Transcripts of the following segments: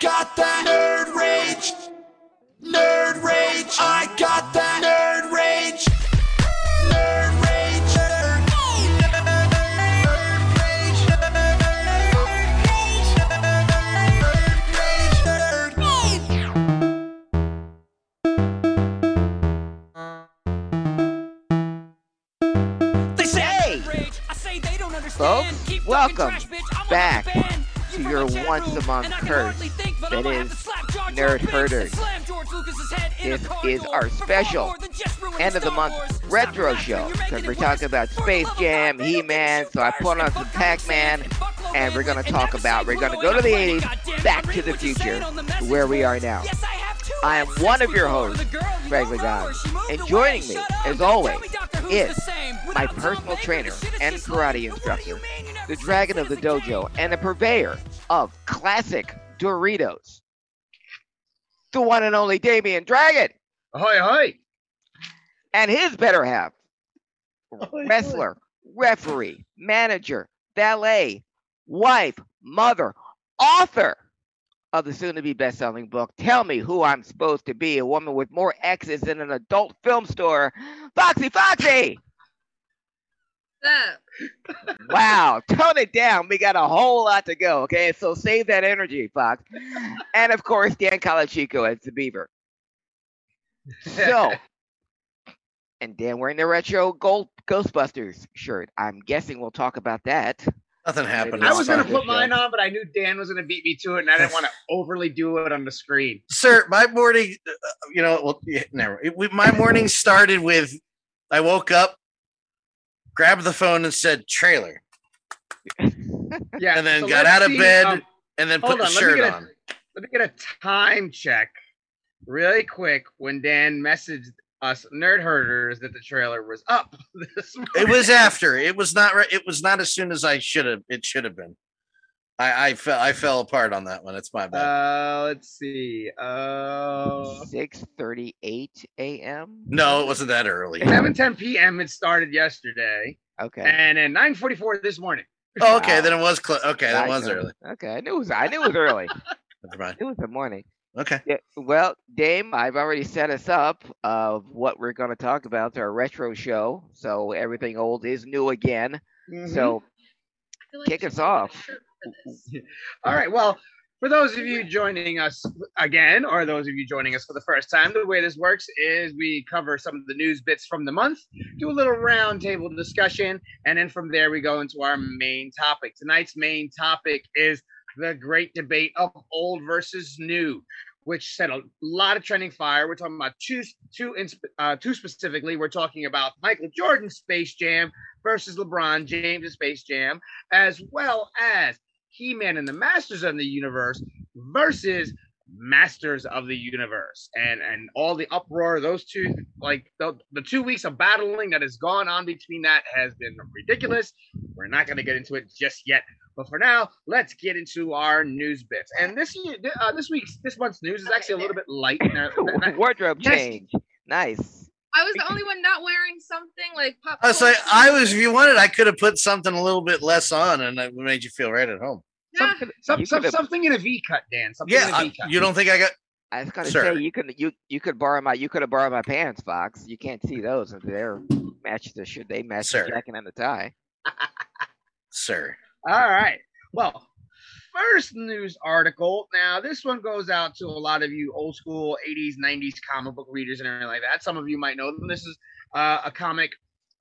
got that nerd rage. Nerd rage. I got that nerd rage. Nerd rage. Nerd rage. Nerd rage. Nerd rage. Once room, a month and I can curse hardly think, but that is to slap Jar Jar Nerd Herders. and slam George Lucas's head in a This is our special more than just ruining end of the month retro show because we're talking about Space Jam, don't He-Man, so I put on some Pac-Man, and we're gonna talk about- we're gonna go to the 80s, back to the future, saying on the to message where we are now. I have too. I am one of your hosts, with a girl, you Greg Lagan, her. She moved and joining me, as always, tell me Doctor Who's is my personal trainer the shit is and karate like, what do you instructor, mean you never the dragon of the dojo, and the purveyor of classic Doritos, the one and only Damian Dragon, Ahoy, ahoy! and his better half, Ahoy, wrestler, referee, manager, valet, wife, mother, author of the soon to be best selling book, Tell Me Who I'm Supposed to Be, a woman with more exes than an adult film store, Foxy Foxy! Up. Wow, tone it down. We got a whole lot to go, okay? So save that energy, Fox. And of course, Dan Calachico as the Beaver. So, and Dan wearing the retro gold Ghostbusters shirt. I'm guessing we'll talk about that. Nothing happened. I was gonna put mine on, but I knew Dan was gonna beat me to it, and I didn't want to overly do it on the screen. sir. My morning, uh, you know, well, yeah, never. It, we, my morning started with I woke up, grabbed the phone, and said trailer, Yeah, and then so got out of see, bed, um, and then put the on, me shirt a- on. let me get a time check, really quick. When Dan messaged us nerd herders that the trailer was up this morning. It was after. It was not. Right. It was not as soon as I should have. It should have been. I, I fell. I fell apart on that one. It's my bad. Uh, let's see. Uh, 6:38 a.m. no, it wasn't that early. 7:10 p.m. It started yesterday, Okay. and then 9:44 this morning. Oh, okay, Wow. then it was. Cl- okay, that was know. early. Okay, I knew it was. I knew it was early. Never mind. It was the morning. Okay. Yeah, well, Dame, I've already set us up of what we're going to talk about. It's our retro show, so everything old is new again. Mm-hmm. So like Kick us should get a off. shirt All right. Well, for those of you joining us again, or those of you joining us for the first time, the way this works is we cover some of the news bits from the month, do a little roundtable discussion, and then from there we go into our main topic. Tonight's main topic is the great debate of old versus new, which set a lot of trending fire. We're talking about two, two, uh, two specifically. We're talking about Michael Jordan's Space Jam versus LeBron James' Space Jam, as well as he-Man and the Masters of the Universe versus Masters of the Universe, and and all the uproar. Those two, like the, the two weeks of battling that has gone on between that has been ridiculous. We're not going to get into it just yet, but for now, let's get into our news bits. And this year, uh, this week's this month's news is actually a little bit light. Now- wardrobe Yes. change. Nice. I was the only one not wearing something like pop. I was like, I was. If you wanted, I could have put something a little bit less on, and it made you feel right at home. Yeah. some, You some, something in a V cut, Dan. Something Yeah, in a I- V cut. you don't think I got? I was gonna Sir. say you could you you could borrow my you could have borrowed my pants, Fox. You can't see those. if They're match the should they match Sir. the jacket and the tie. Sir. All right. Well, first news article. Now, this one goes out to a lot of you old school 80s, 90s comic book readers and everything like that. Some of you might know them. This is uh, a comic,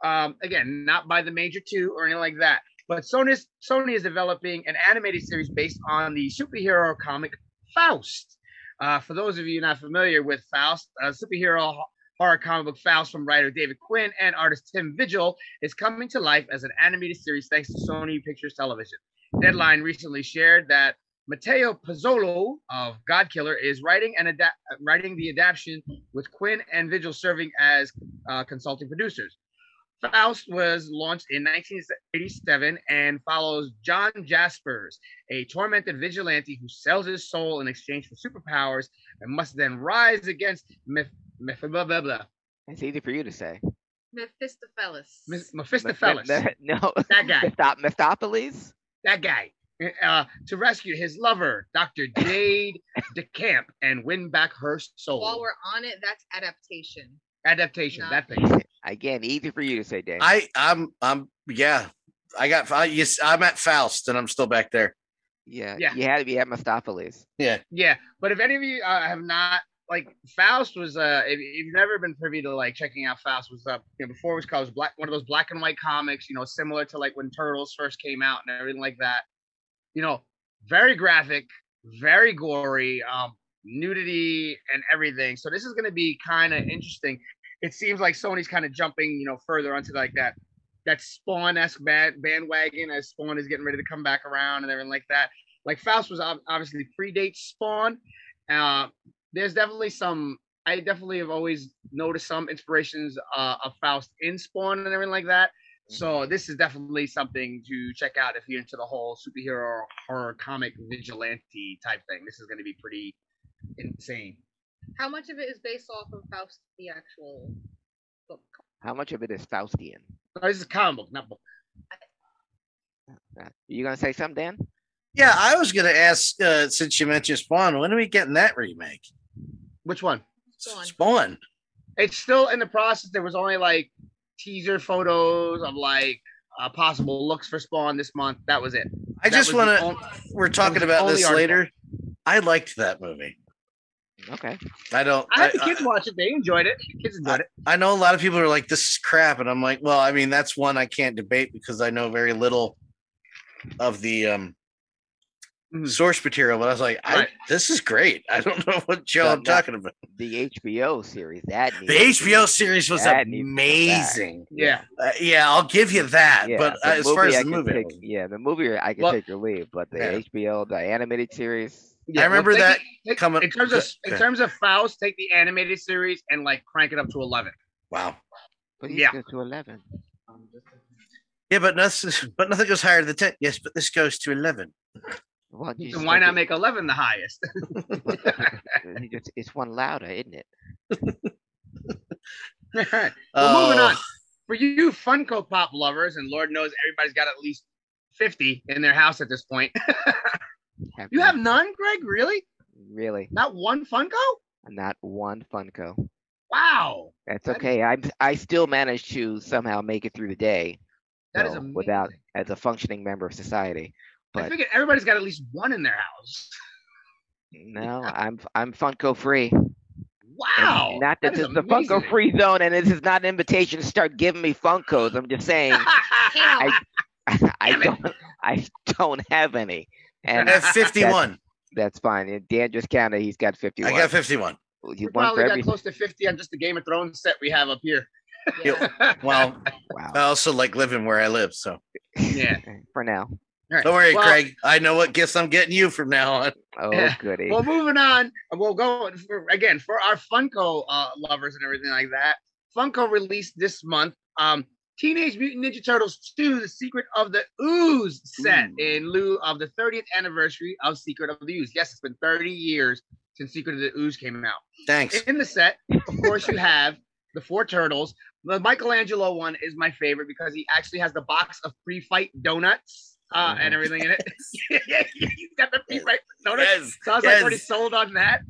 um, again, not by the major two or anything like that. But Sony is, Sony is developing an animated series based on the superhero comic Faust. Uh, for those of you not familiar with Faust, uh, superhero horror comic book Faust from writer David Quinn and artist Tim Vigil is coming to life as an animated series thanks to Sony Pictures Television. Deadline recently shared that Matteo Pizzolo of Godkiller is writing and ada- writing the adaptation with Quinn and Vigil serving as uh, consulting producers. Faust was launched in 1987 and follows John Jaspers, a tormented vigilante who sells his soul in exchange for superpowers and must then rise against Meph- Meph- blah, blah, blah. It's easy for you to say. Mephistopheles. Meph- Mephistopheles. me- me- no, That guy. Mephistopheles. That guy. uh, to rescue his lover, Dr. Jade DeCamp, and win back her soul. While we're on it, that's adaptation. Adaptation, Not- that thing. Again, easy for you to say, Dan. I I'm I'm yeah. I got I, yes, I'm at Faust and I'm still back there. yeah, Yeah. you had to be at Mephistophelies. Yeah. Yeah, but if any of you uh, have not like Faust was uh if, you've never been privy to like checking out Faust was uh you know, before it was called it was black one of those black and white comics you know similar to like when Turtles first came out and everything like that. You know very graphic very gory um nudity and everything. So this is to be kind of interesting. It seems like Sony's kind of jumping you know further onto like that that Spawn esque band, bandwagon as Spawn is getting ready to come back around and everything like that. Like Faust was ob- obviously predates Spawn uh, there's definitely some. I definitely have always noticed some inspirations uh, of Faust in Spawn and everything like that. So this is definitely something to check out if you're into the whole superhero horror comic vigilante type thing. This is going to be pretty insane. How much of it is based off of Faust, the actual book? How much of it is Faustian? No, this is comic book, not book. Uh, You gonna say something, Dan? Yeah, I was gonna ask uh, since you mentioned Spawn, when are we getting that remake? Which one? Spawn. Spawn. It's still in the process. There was only like teaser photos of like uh, possible looks for Spawn this month. That was it. I That just want to. We're talking about this article. later. I liked that movie. Okay. I don't. I had the I- kids watch it. They enjoyed it. The kids enjoyed it. I know a lot of people are like, "This is crap," and I'm like, "Well, I mean, that's one I can't debate because I know very little of the um Mhm. source material." But I was like, I, Right. "This is great." I don't know what show No, I'm no. talking about. The HBO series that The needs to be- HBO series was that needs to come back. amazing. Yeah. Uh, yeah, I'll give you that. Yeah, but uh, as far as I the movie, take- yeah, the movie I can Well- take or leave, but the Yeah. HBO, the animated series, I remember take that it- take- coming- in terms of in terms of Faust. Take the animated series and like crank it up to eleven. wow. but Yeah. yeah, to eleven. Yeah, but nothing, but nothing goes higher than ten. Yes, but this goes to eleven. Well, you So why not it- make eleven the highest? you it's one louder, isn't it? All right. Well, moving oh. on. Oh, For you Funko Pop lovers, and Lord knows everybody's got at least fifty in their house at this point. Have you to- have none, Greg? Really? really Not one Funko? not one Funko. Wow. That's That is- okay. I'm I still managed to somehow make it through the day. That is so, amazing. without as a functioning member of society. I But figured everybody's got at least one in their house. no, I'm I'm Funko free. Wow. And not that, is this is the Funko free zone, and this is not an invitation to start giving me Funkos. I'm just saying I I Damn don't I don't have any, and I have fifty-one. that's fine. And Dan just counted; he's got 51. I got fifty-one. You We probably got every. close to 50 on just the Game of Thrones set we have up here. Yeah. Well, Wow. I also like living where I live, so yeah. For now. All right. don't worry, Well, Craig. I know what gifts I'm getting you from now on. Oh Yeah. goody. Well, moving on. We'll go for, again for our Funko uh, lovers and everything like that. Funko released this month um, Teenage Mutant Ninja Turtles 2: The Secret of the Ooze set Ooh. in lieu of the 30th anniversary of Secret of the Ooze. Yes, it's been 30 years since Secret of the Ooze came out. Thanks. In the set, of course, you have the four turtles. The Michelangelo one is my favorite because he actually has the box of pre-fight donuts uh, and Mhm. everything in it. He's got the pre-fight donuts. Yes. So I was like already sold on that.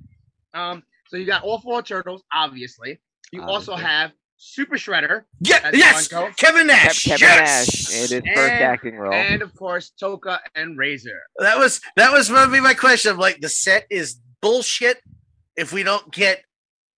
Um, so you got all four turtles, obviously. You also Obviously. have Super Shredder Yeah, yes. Funko. Kevin Kev- Nash. Kevin yes. Nash in his first And- acting role. and of course Tokka and Rahzar. That was that was gonna be my question. I'm like, the set is bullshit if we don't get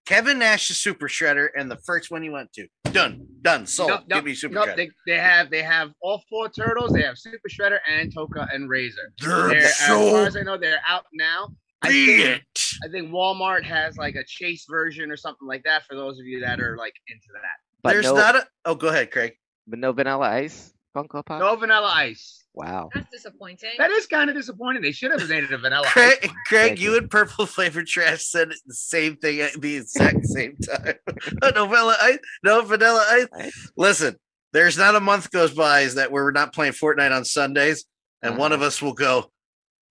Kevin Nash's Super Shredder and the first one he went to. Done. Done. Sold. Nope, Give me Super nope, Shredder. they, they have they have all four turtles. They have Super Shredder and Tokka and Rahzar. They're They're, as far as I know, they're out now. I be think, it. I think Walmart has like a chase version or something like that for those of you that are like into that. but There's no, not a oh go ahead, Craig. but no Vanilla Ice Funko Pop. No vanilla ice. Wow. That's disappointing. That is kind of disappointing. They should have made it a vanilla. Craig, Craig, you you. and purple flavored trash said the same thing at the exact same time. no vanilla ice, no vanilla ice. Ice? Listen, there's not a month goes by is that we're not playing Fortnite on Sundays, and one of uh-huh. us will go,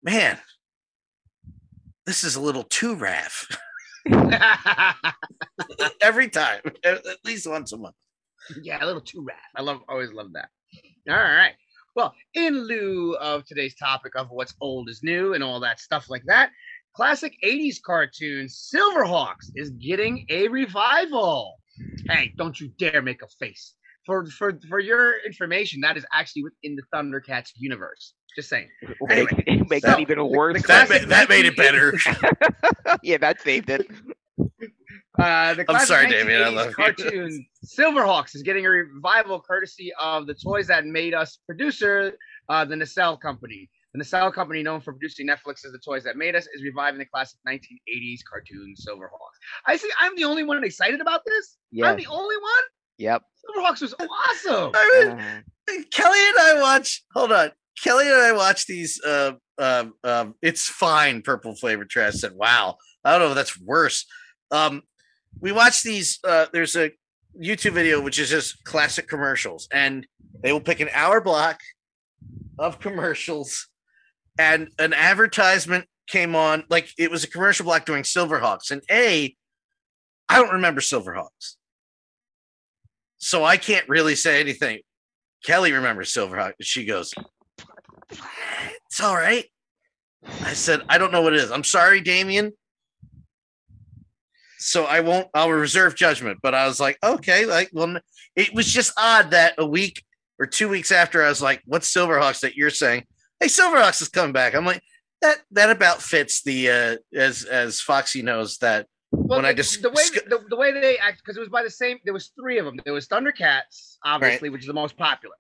man, this is a little too raff. Every time, at at least once a month. yeah, a little too raff. I love always love that. All right. Well, in lieu of today's topic of what's old is new and all that stuff like that, classic 80s cartoon Silverhawks is getting a revival. Hey, don't you dare make a face. For for for your information, that is actually within the Thundercats universe. Just saying. Anyway, Make, make so, it even worse. That, ma- that made it better. yeah, that saved it. Uh, the I'm classic sorry, Damien, I 1980s love you. cartoon Silverhawks is getting a revival courtesy of the Toys That Made Us producer, uh, the Nacelle Company. The Nacelle Company, known for producing Netflix's The Toys That Made Us, is reviving the classic 1980s cartoon Silverhawks. I see. I'm the only one excited about this. I'm the only one. Yep. Silverhawks was awesome. I mean, Uh, Kelly and I watch. Hold on, Kelly and I watch these. Uh, um, um, it's fine. Purple flavored trash said, "Wow, I don't know if that's worse." Um, we watch these. Uh, there's a YouTube video which is just classic commercials, and they will pick an hour block of commercials, and an advertisement came on. Like it was a commercial block during Silverhawks, and a, I don't remember Silverhawks, so I can't really say anything. Kelly remembers Silverhawk. She goes, It's all right. I said, I don't know what it is. I'm sorry, Damien. So I won't, I'll reserve judgment. But I was like, okay, like, well, it was just odd that a week or two weeks after I was like, what's Silverhawks that you're saying? Hey, Silverhawks is coming back. I'm like, that that about fits the uh as as Foxy knows that Well, when I just the way the, the way they act because it was by the same. There was three of them. There was Thundercats, obviously, which is the most popular.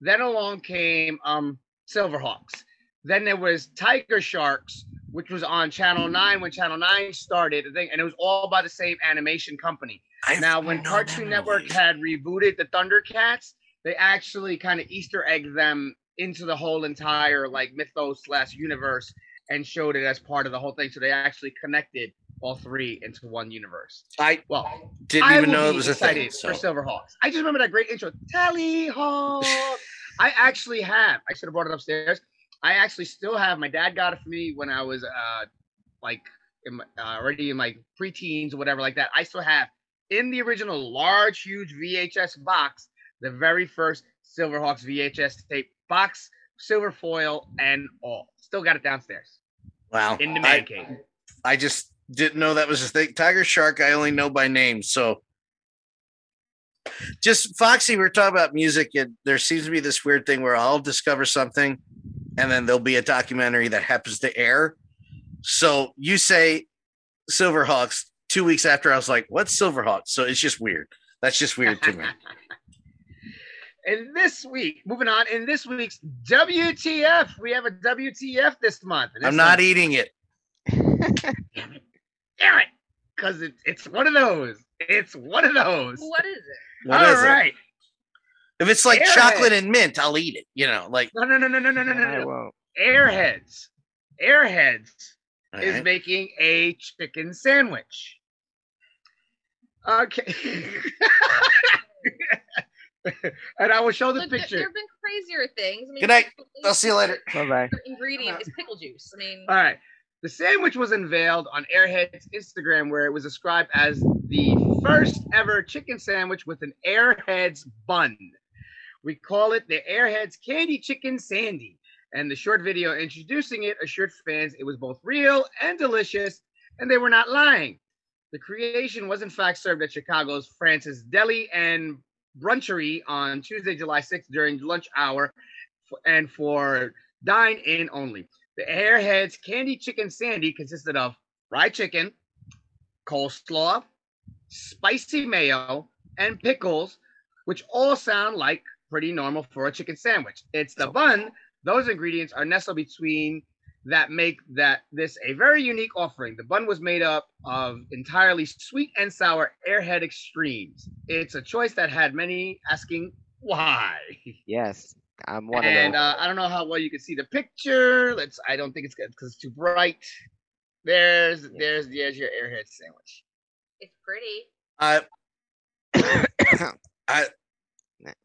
Then along came um Silverhawks. Then there was Tiger Sharks, which was on Channel Nine when Channel Nine started. I think, and it was all by the same animation company. I have Now, when Cartoon Network had rebooted the Thundercats, they actually kind of Easter egg them into the whole entire like mythos slash universe and showed it as part of the whole thing. So they actually connected all three into one universe. I Well, didn't I even know it was a thing. excited So. for Silverhawks. I just remember that great intro, Tally Hawk. I actually have. I should have brought it upstairs. I actually still have. My dad got it for me when I was uh like in my, uh, already in my preteens or whatever like that. I still have in the original large, huge VHS box the very first Silverhawks VHS tape box, silver foil, and all. Still got it downstairs Wow. in the I- man cave. I just didn't know that was a thing. Tiger Shark, I only know by name. So just Foxy, we're talking about music, and there seems to be this weird thing where I'll discover something and then there'll be a documentary that happens to air. So you say Silverhawks two weeks after I was like, what's Silverhawks? So it's just weird. That's just weird to me. And this week, moving on, in this week's WTF, we have a WTF this month. and I'm not one- eating it. Damn it, because it's it's one of those. It's one of those. What is it? What All is it? Right. If it's like Airhead. chocolate and mint, I'll eat it. You know, like No, no, no, no, no, no, no, no, I won't. Airheads. Airheads all is right. making a chicken sandwich. Okay. and I will show the Look, picture. there have been crazier things. I mean, Good night. I'll see you later. Bye bye. Ingredient is pickle juice. I mean, All right. The sandwich was unveiled on Airhead's Instagram, where it was described as the first ever chicken sandwich with an Airhead's bun. We call it the Airhead's Candy Chicken Sandy. And the short video introducing it assured fans it was both real and delicious, and they were not lying. The creation was in fact served at Chicago's Francis Deli and Brunchery on Tuesday, July 6th during lunch hour and for dine in only. The Airheads Candy Chicken Sandy consisted of fried chicken, coleslaw, spicy mayo, and pickles, which all sound like pretty normal for a chicken sandwich. It's the bun; those ingredients are nestled between that make that this a very unique offering. The bun was made up of entirely sweet and sour Airhead Extremes. It's a choice that had many asking why. Yes, I'm one and of those. uh, I don't know how well you can see the picture. Let's. I don't think it's good because it's too bright. There's there's there's your airhead sandwich. it's pretty. I I N-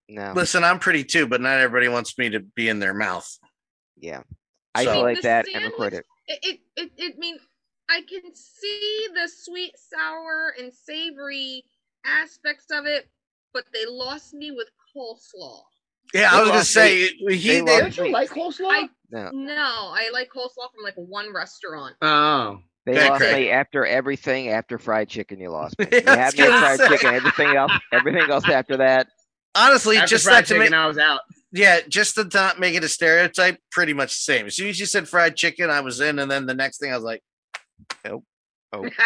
no, listen. I'm pretty too, but not everybody wants me to be in their mouth. yeah, So- isolate The that and record it. It, it, it, it mean, I can see the sweet, sour, and savory aspects of it, but they lost me with coleslaw. Yeah, I was gonna lost- say he they did. lost- Didn't you like coleslaw? I- No, No, I like coleslaw from like one restaurant. oh. they Okay, lost Craig. me after everything. After fried chicken, you lost me. Yeah, You I was had me fried say. chicken. Everything else, everything else after that. Honestly, After just fried not to make I was out. yeah, just to not make it a stereotype, pretty much the same. As soon as you said fried chicken, I was in, and then the next thing I was like, nope. Oh.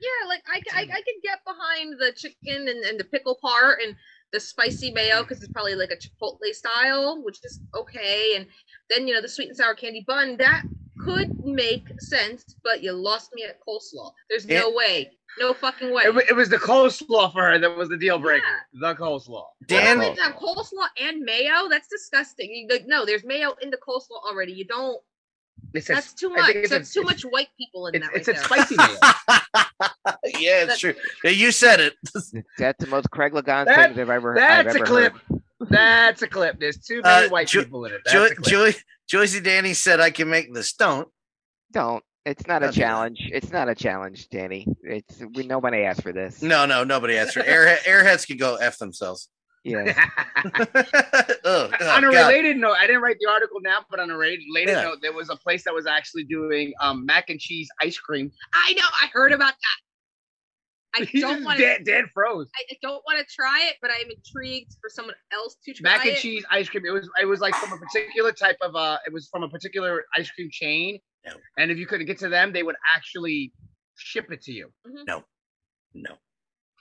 Yeah, like I, I, I can get behind the chicken and, and the pickle part and the spicy mayo because it's probably like a chipotle style, which is okay. And then you know the sweet and sour candy bun that could make sense, but you lost me at coleslaw. There's no way, no fucking way. It, it was the coleslaw for her that was the deal breaker. The coleslaw. Dan, Wait, to have coleslaw and mayo? That's disgusting. You, like, no, there's mayo in the coleslaw already. You don't. It's a- That's too much. think it's a- That's too it's- much white people in It's, that. it's right a there. spicy mayo. yeah, it's true. Yeah, you said it. That's the most Craig Lagan That- things I've ever. I've That's a ever clip. heard. That's a clip. There's too many Uh, white Ju- people in it. That's Jo- a clip. Joy, Joycey Danny said I can make this. Don't. Don't. It's not a Don't challenge. It's not a challenge, Danny. It's we nobody asked for this. No, no, nobody asked for airhead. Airheads can go f themselves. Yeah. oh, oh, on a God. related note, I didn't write the article now, but on a related Yeah. note, there was a place that was actually doing um, mac and cheese ice cream. I know. I heard about that. I He don't want dead, dead froze. I I don't want to try it, but I'm intrigued for someone else to try it. Mac and it. cheese ice cream. It was it was like from a particular type of uh it was from a particular ice cream chain. No. And if you couldn't get to them, they would actually ship it to you. Mm-hmm. No, no,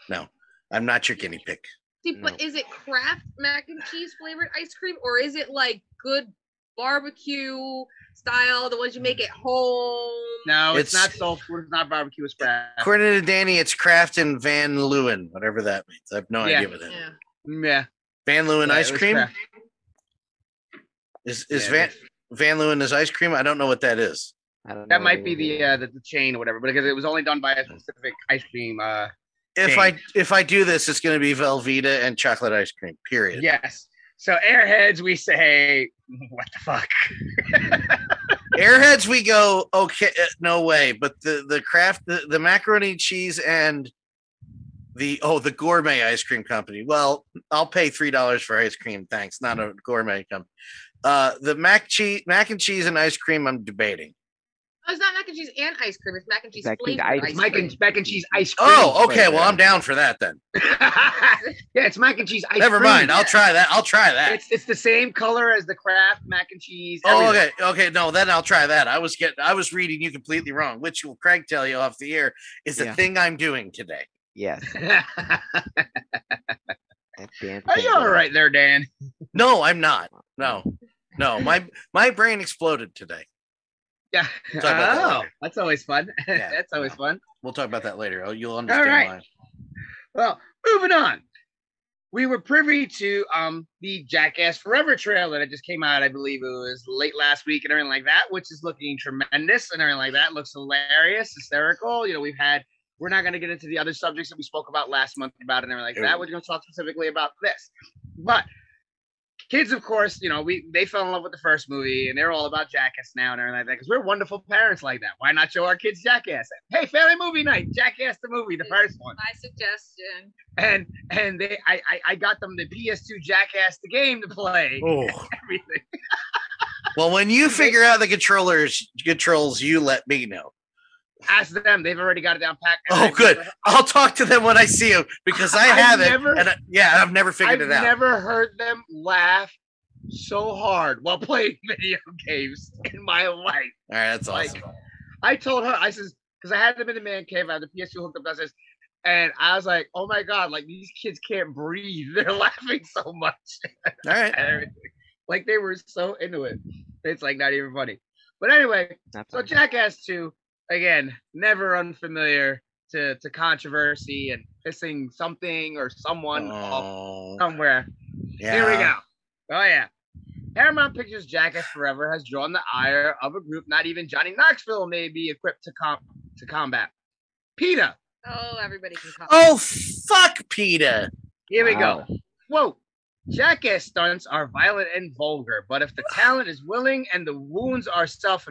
No. I'm not your guinea pig. See, but is it Kraft mac and cheese flavored ice cream, or is it like good barbecue style, the ones you make mm. at home? No, it's, It's- not soul food, it's not barbecue, it's Kraft. According to Danny, it's Kraft and Van Leeuwen, whatever that means. I have no Yeah. idea what that means. Yeah. Yeah. Van Leeuwen yeah, ice cream Kraft. is is Yeah, Van it Van Leeuwen is ice cream. I don't know what that is. I don't know That might be the uh the, the chain or whatever, because it was only done by a specific ice cream uh If I if I do this, it's going to be Velveeta and chocolate ice cream. Period. yes. So airheads, we say what the fuck? Airheads, we go okay. uh, No way. But the the craft the, the macaroni and cheese and the oh the gourmet ice cream company. Well, I'll pay three dollars for ice cream. Thanks. Not a gourmet company. Uh, the mac cheese mac and cheese and ice cream. I'm debating. Oh, it's not mac and cheese and ice cream. It's mac and cheese Mac and cheese flavored ice ice Mac and mac and cheese ice cream. Oh, okay. Well, I'm down for that then. yeah, it's mac and cheese ice Never cream. mind. I'll try that. I'll try that. It's it's the same color as the Kraft mac and cheese. Oh, everything. okay, okay. No, then I'll try that. I was getting, I was reading you completely wrong. Which will Craig tell you off the air is the Yeah. thing I'm doing today. Yes. That damn Are thing you all there. right there, Dan? No, I'm not. No, no. My my brain exploded today. Yeah. That Oh, later. that's always fun. Yeah, that's always fun. We'll talk about that later. Oh, you'll understand right. why. Well, moving on. We were privy to um the Jackass Forever trailer that just came out. I believe it was late last week and everything like that, which is looking tremendous and everything like that. Looks hilarious, hysterical. You know, we've had. We're not going to get into the other subjects that we spoke about last month about and everything like that. We're going to talk specifically about this. But kids, of course, you know, we they fell in love with the first movie and they're all about Jackass now and everything like that because we're wonderful parents like that. Why not show our kids Jackass? Hey, family movie night, Jackass the movie, the first one My suggestion. and and they I, I I got them the PS2 Jackass the game to play Oh, everything. well, when you figure out the controllers controls, you let me know. Ask them; they've already got it down packed. Oh, I've good. never- I'll talk to them when I see them because I I've have it. never- and I- yeah, I've never figured I've it out. never heard them laugh so hard while playing video games in my life. All right, that's Like, awesome. I told her, I says, because I had them in the man cave, I had the PS2 hooked up downstairs, and I was like, oh my god, like these kids can't breathe. They're laughing so much. All right. Like they were so into it. It's like not even funny. But anyway, So funny. Jackass 2, again, never unfamiliar to, to controversy and pissing something or someone off Oh, somewhere. yeah. Here we go. Oh yeah. Paramount Pictures Jackass Forever has drawn the ire of a group not even Johnny Knoxville may be equipped to com- to combat. PETA. Oh, everybody can come. Oh, fuck, PETA. Here we Wow. go. Whoa. Jackass stunts are violent and vulgar, but if the talent is willing and the wounds are self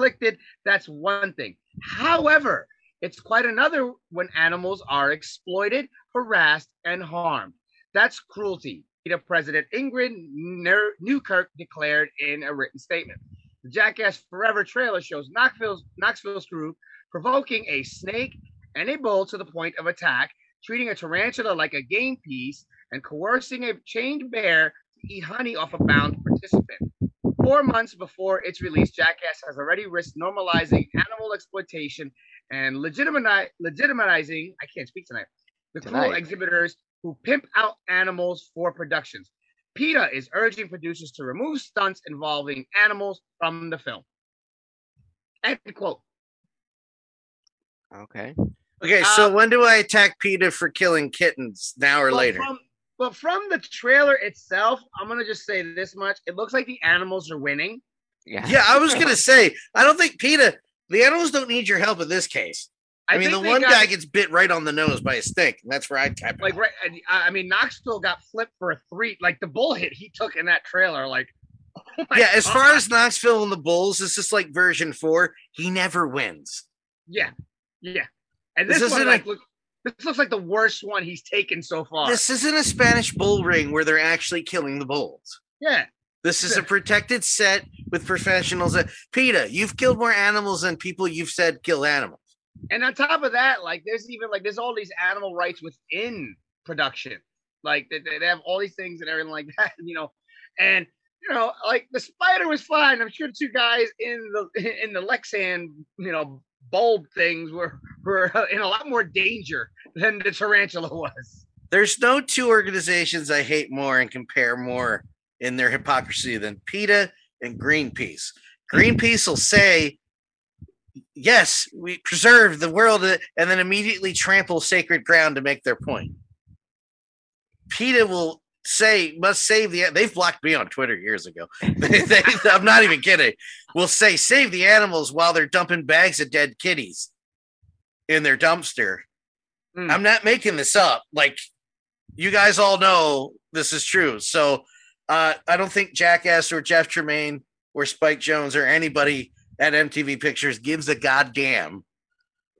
inflicted, that's one thing. However, it's quite another when animals are exploited, harassed, and harmed. That's cruelty. President Ingrid Newkirk declared in a written statement. The Jackass Forever trailer shows Knoxville's, Knoxville's crew provoking a snake and a bull to the point of attack, treating a tarantula like a game piece, and coercing a chained bear to eat honey off a bound participant. Four months before its release, Jackass has already risked normalizing animal exploitation and legitimati- legitimizing, I can't speak tonight, the cruel exhibitors who pimp out animals for productions. PETA is urging producers to remove stunts involving animals from the film. End quote. Okay. Okay, so uh, when do I attack PETA for killing kittens? Now or Well, later? From, but from the trailer itself, I'm gonna just say this much: it looks like the animals are winning. Yeah. Yeah, I was gonna say I don't think PETA. The animals don't need your help in this case. I, mean, the one got- guy gets bit right on the nose by a snake, and that's where I tap it. like right. I I mean, Knoxville got flipped for a three. Like the bull hit he took in that trailer. Like, oh yeah, as far as Knoxville and the Bulls, it's just like version four. He never wins. yeah, yeah. And This this, one isn't a- like look, this looks like the worst one he's taken so far. This isn't a Spanish bull ring where they're actually killing the bulls. yeah, This is a protected set with professionals. Uh, PETA, you've killed more animals than people you've said kill animals. and on top of that, like there's even like there's all these animal rights within production. Like they, they they have all these things and everything like that, you know. And you know, like the spider was fine. I'm sure two guys in the in the Lexan, you know, bulb things were were in a lot more danger than the tarantula was. There's no two organizations I hate more and compare more in their hypocrisy than PETA and Greenpeace. Greenpeace will say, yes, we preserve the world, and then immediately trample sacred ground to make their point. PETA will say, must save the, they've blocked me on Twitter years ago. They- they- I'm not even kidding. Will say, save the animals while they're dumping bags of dead kitties in their dumpster. Mm. I'm not making this up. Like, you guys all know this is true. So uh, I don't think Jackass or Jeff Tremaine or Spike Jonze or anybody at MTV Pictures gives a goddamn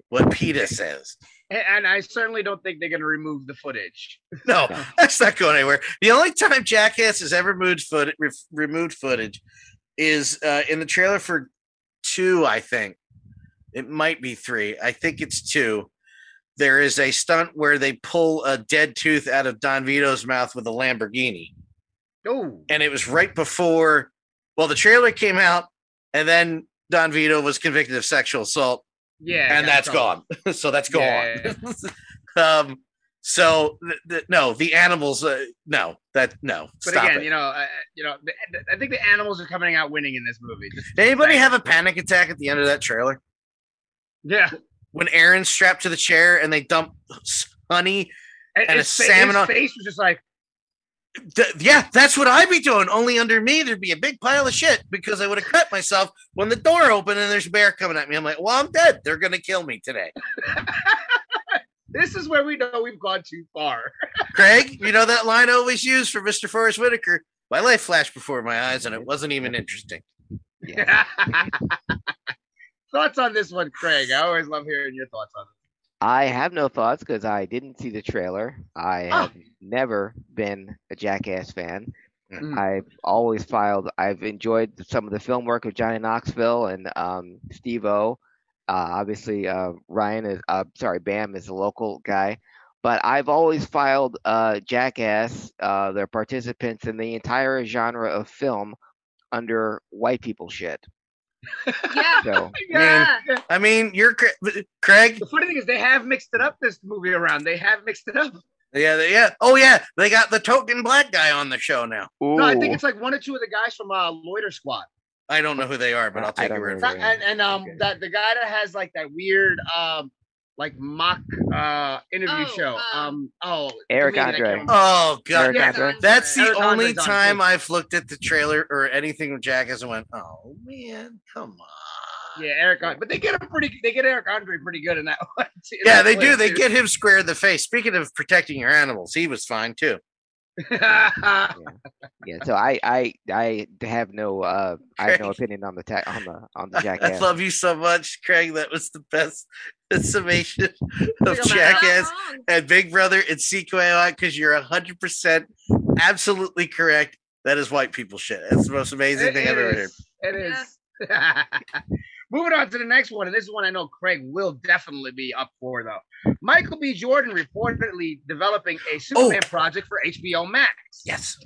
what PETA says. And, and I certainly don't think they're going to remove the footage. No, that's not going anywhere. The only time Jackass has ever moved foot, re- removed footage is uh, in the trailer for two, I think. It might be three. I think it's two. There is a stunt where they pull a dead tooth out of Don Vito's mouth with a Lamborghini. Oh, and it was right before well the trailer came out and then don vito was convicted of sexual assault yeah, and that's gone. So that's gone. Yeah. um so th- th- no the animals uh, no that no But stop again, it. you know, uh, you know, the, the- I think the animals are coming out winning in this movie. Just- did anybody have a panic attack at the end of that trailer? Yeah, when aaron's strapped to the chair and they dump honey and, And a his, fa- salmon his on- face was just like, Th- yeah that's what i'd be doing only under me there'd be a big pile of shit because i would have cut myself when the door opened and there's a bear coming at me i'm like well i'm dead they're gonna kill me today this is where we know we've gone too far. Craig, you know that line I always use for Mr. Forest Whitaker. My life flashed before my eyes, and it wasn't even interesting. Yeah. thoughts on this one, Craig? I always love hearing your thoughts on it. I have no thoughts because I didn't see the trailer. I have never been a Jackass fan. Mm. I've always filed. I've enjoyed some of the film work of Johnny Knoxville and um, Steve O. Uh, obviously, uh, Ryan is. Uh, sorry, Bam is a local guy, but I've always filed uh, Jackass, uh, their participants in the entire genre of film under white people shit. Yeah. So Yeah. I mean, you're Cra- Craig. The funny thing is, they have mixed it up this movie around. They have mixed it up. Yeah, they- yeah. Oh, yeah. They got the token black guy on the show now. No, I think it's like one or two of the guys from uh, Loiter Squad. I don't know who they are, but I'll take don't your word for it. And, and um, Okay. that the guy that has like that weird um, like mock uh interview Oh, show. um, Um, oh, Eric comedian, I can't Andre. Oh God, Eric Yeah, Andre. that's the Eric only Andre's time too. I've looked at the trailer or anything with Jackass and went, "Oh man, come on." Yeah, Eric. Andre. But they get him pretty. They get Eric Andre pretty good in that one. too- Yeah, that they do. clip, They get him square in the face. Speaking of protecting your animals, he was fine too. Yeah, yeah. so I I I have no uh I have no opinion on the ta- on the on the jackass. I love you so much, Craig. That was the best summation of Think I'm Jackass and Big Brother and CQAI because you're hundred percent absolutely correct. That is white people shit. That's the most amazing It- thing it I've ever heard. is. It is. Moving on to the next one, and this is one I know Craig will definitely be up for, though. Michael B. Jordan reportedly developing a Superman project for HBO Max. Yes.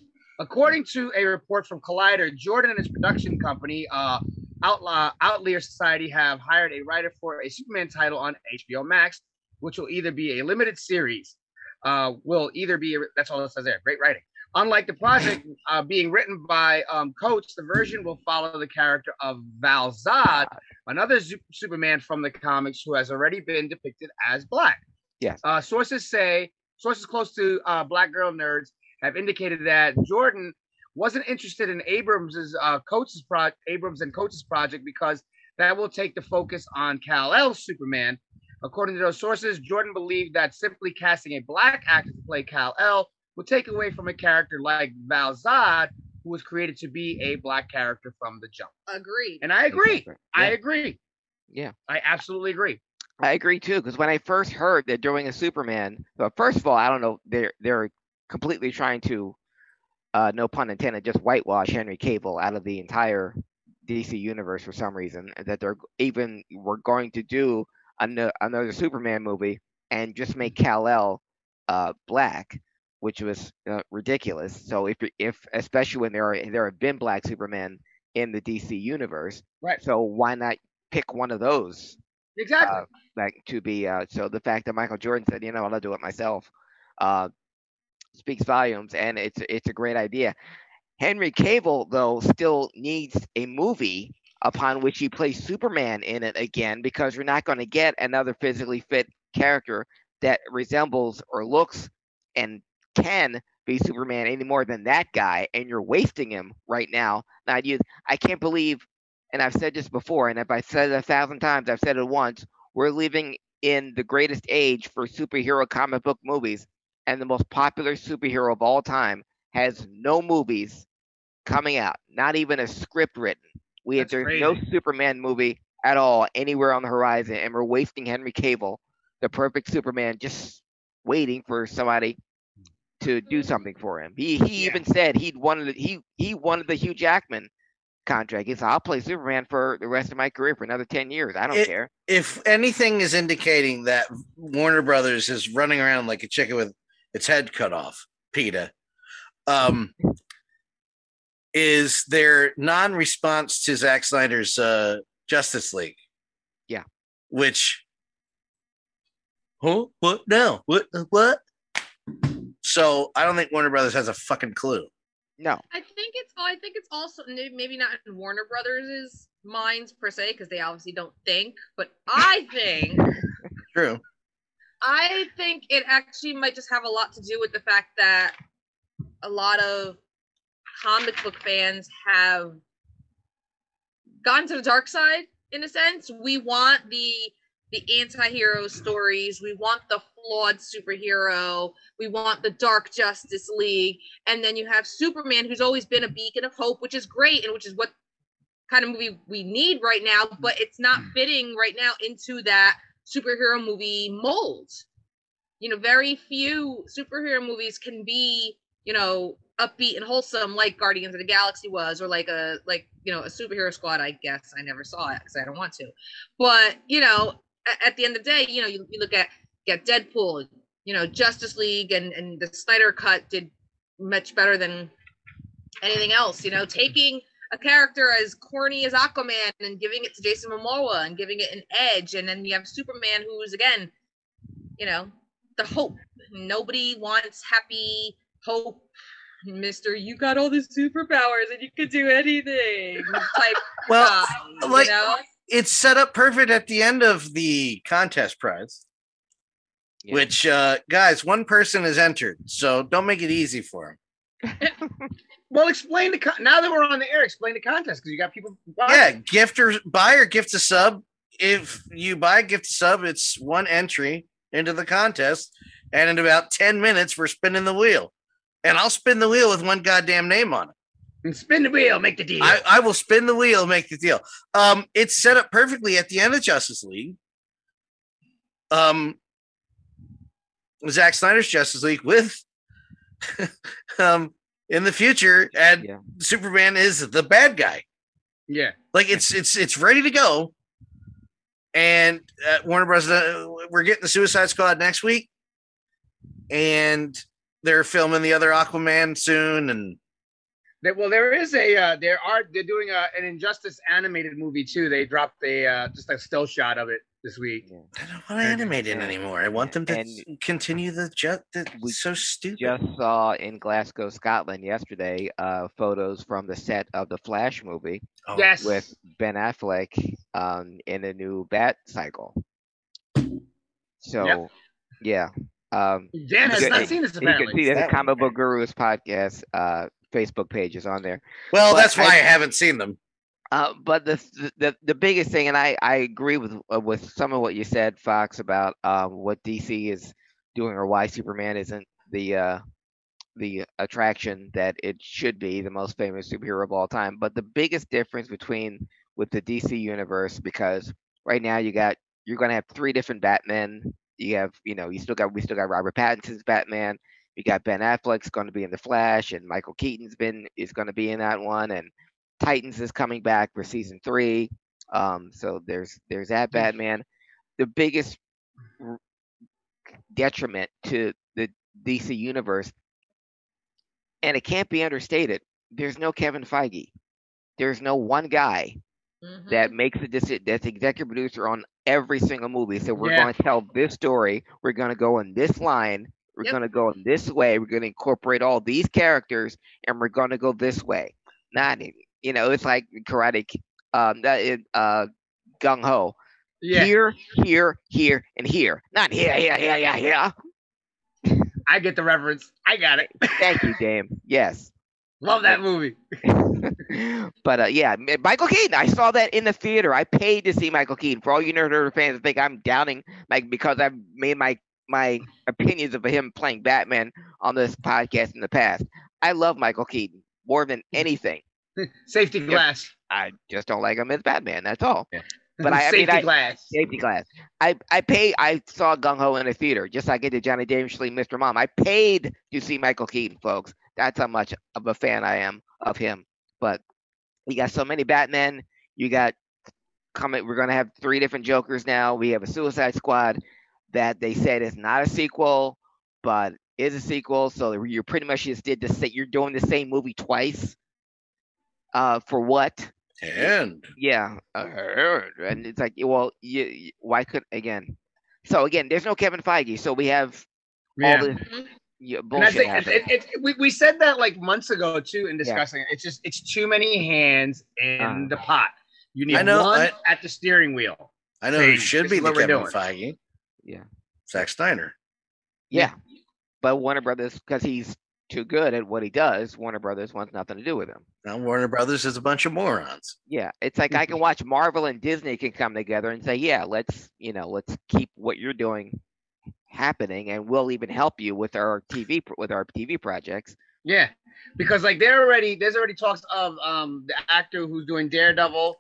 According to a report from Collider, Jordan and his production company, uh, Outlaw Outlier Society, have hired a writer for a Superman title on HBO Max, which will either be a limited series, uh, will either be that's all it says there. Great writing. Unlike the project uh, being written by um, Coates, the version will follow the character of Val Zod, another Zu- Superman from the comics who has already been depicted as black. Yes. Uh, sources say sources close to uh, Black Girl Nerds have indicated that Jordan wasn't interested in Abrams's uh, Coates' pro- Abrams and Coates' project because that will take the focus on Kal El's Superman. According to those sources, Jordan believed that simply casting a black actor to play Kal El would take away from a character like Val Zod, who was created to be a black character from the jump. Agreed. And I agree. Exactly. I agree. Yeah. I absolutely agree. I agree too, because when I first heard they're doing a Superman, well, first of all, I don't know, they're they're completely trying to, uh, no pun intended, just whitewash Henry Cavill out of the entire DC universe for some reason. That they're even we're going to do ano- another Superman movie and just make Kal El, uh, black, which was uh, ridiculous. So if if especially when there are there have been black Superman in the DC universe, Right. so why not pick one of those? Exactly. uh, like to be uh so the fact that Michael Jordan said, you know, I'll do it myself, uh speaks volumes and it's it's a great idea. Henry Cavill though still needs a movie upon which he plays Superman in it again because you're not going to get another physically fit character that resembles or looks and can be Superman any more than that guy and you're wasting him right now. Now you I can't believe and I've said this before and if I said it a thousand times I've said it once we're living in the greatest age for superhero comic book movies, and the most popular superhero of all time has no movies coming out, not even a script written. We That's there's no. Superman movie at all anywhere on the horizon, and we're wasting Henry Cavill, the perfect Superman, just waiting for somebody to do something for him. He he Yeah. even said he'd wanted he he wanted the Hugh Jackman contract. He said, "I'll play Superman for the rest of my career for another ten years. I don't It- care." If anything is indicating that Warner Brothers is running around like a chicken with its head cut off, PETA, um, is their non-response to Zack Snyder's uh, Justice League. Yeah. Which, huh? What? No. What? What? So I don't think Warner Brothers has a fucking clue. No. I think it's I think it's also maybe not in Warner Brothers' minds per se because they obviously don't think, but I think True. I think it actually might just have a lot to do with the fact that a lot of comic book fans have gone to the dark side in a sense. We want the the anti-hero stories, we want the flawed superhero, we want the dark justice league, and then you have Superman who's always been a beacon of hope, which is great and which is what kind of movie we need right now, but it's not hmm. fitting right now into that superhero movie mold. You know, very few superhero movies can be, you know, upbeat and wholesome like Guardians of the Galaxy was, or like a like you know a superhero squad. I guess I never saw it because I don't want to. But you know, at, the end of the day, you know, you, you look at get Deadpool, you know, Justice League, and and the Snyder cut did much better than anything else. You know, taking a character as corny as Aquaman and giving it to Jason Momoa and giving it an edge, and then you have Superman, who's again, you know, the hope. Nobody wants happy hope, Mister. You got all the superpowers and you could do anything. Type Well, guy, like- you know? It's set up perfect at the end of the contest prize. Yeah. Which uh guys, one person has entered, so don't make it easy for him. Well, explain the con- now that we're on the air. Explain the contest because you got people. watching. Yeah, gift or buy or gift a sub. If you buy a gift a sub, it's one entry into the contest, and in about ten minutes we're spinning the wheel, and I'll spin the wheel with one goddamn name on it. And spin the wheel, make the deal. I, I will spin the wheel, make the deal. Um, it's set up perfectly at the end of Justice League. Um, Zack Snyder's Justice League with um, in the future, and Yeah. Superman is the bad guy. Yeah. Like it's it's it's ready to go. And uh, Warner Bros. Uh, we're getting the Suicide Squad next week, and they're filming the other Aquaman soon. And There- well, there is a uh, there are they're doing a, an Injustice animated movie too. They dropped a uh, just a still shot of it this week. I don't want to animate it anymore. I want them to And- continue the jet. That's We so stupid. Just saw in Glasgow, Scotland yesterday, uh, photos from the set of the Flash movie Oh, yes. with Ben Affleck um, in a new Bat cycle. So, yeah. Um, Dan has not seen this you can see that the That Comic Book Gurus podcast uh, Facebook page is on there. Well, but that's why I, I- haven't seen them. Uh, but the, the the biggest thing, and I, I agree with uh, with some of what you said, Fox, about um, what DC is doing or why Superman isn't the uh, the attraction that it should be, the most famous superhero of all time. But the biggest difference between with the DC universe, because right now you got you're gonna have three different Batmen. You have you know you still got we still got Robert Pattinson's Batman. You got Ben Affleck's going to be in the Flash, and Michael Keaton's been is going to be in that one, and Titans is coming back for season three. Um, so there's there's that Batman. The biggest detriment to the DC universe, and it can't be understated. There's no Kevin Feige. There's no one guy Mhm. that makes a decision. That's executive producer on every single movie. So we're Yeah. going to tell this story. We're going to go in this line. We're Yep. going to go this way. We're going to incorporate all these characters, and we're going to go this way. Not, you know, it's like Karate. Um, that uh, gung ho. yeah, Here, here, here, and here. Not here, here, here, here, here. I get the reference. I got it. Thank you, Dame. Yes. Love that movie. but uh, yeah, Michael Keaton. I saw that in the theater. I paid to see Michael Keaton. For all you nerd fans that think I'm doubting, like because I've made my my opinions of him playing Batman on this podcast in the past. I love Michael Keaton more than hmm. anything. Safety glass. I just don't like him as Batman. That's all. Yeah. But I- I Safety mean, I- glass. Safety glass. I I pay. I saw Gung Ho in a theater, just like I did Johnny Dangerously, Mr. Mom. I paid to see Michael Keaton, folks. That's how much of a fan I am of him. But we got so many Batmen. You got coming. We're gonna have three different Jokers now. We have a Suicide Squad that they said is not a sequel, but is a sequel. So you're pretty much just did the same. You're doing the same movie twice. Uh, for what? And Yeah, uh, and it's like, well, you, you- why could again? So again, there's no Kevin Feige, so we have Yeah. all this Mhm. yeah, And I bullshit think it, it, it, we, we said that like months ago too in discussing it. It's just it's too many hands in Uh. the pot. You need I know, one I- at the steering wheel. I know it should be the Kevin doing." Feige. Yeah. Zack Snyder. yeah, but Warner Brothers, because he's too good at what he does, Warner Brothers wants nothing to do with him. Now Warner Brothers is a bunch of morons. Yeah, it's like I can watch Marvel and Disney can come together and say, yeah, let's you know, let's keep what you're doing happening, and we'll even help you with our TV with our TV projects. Yeah, because like they're already there's already talks of um the actor who's doing Daredevil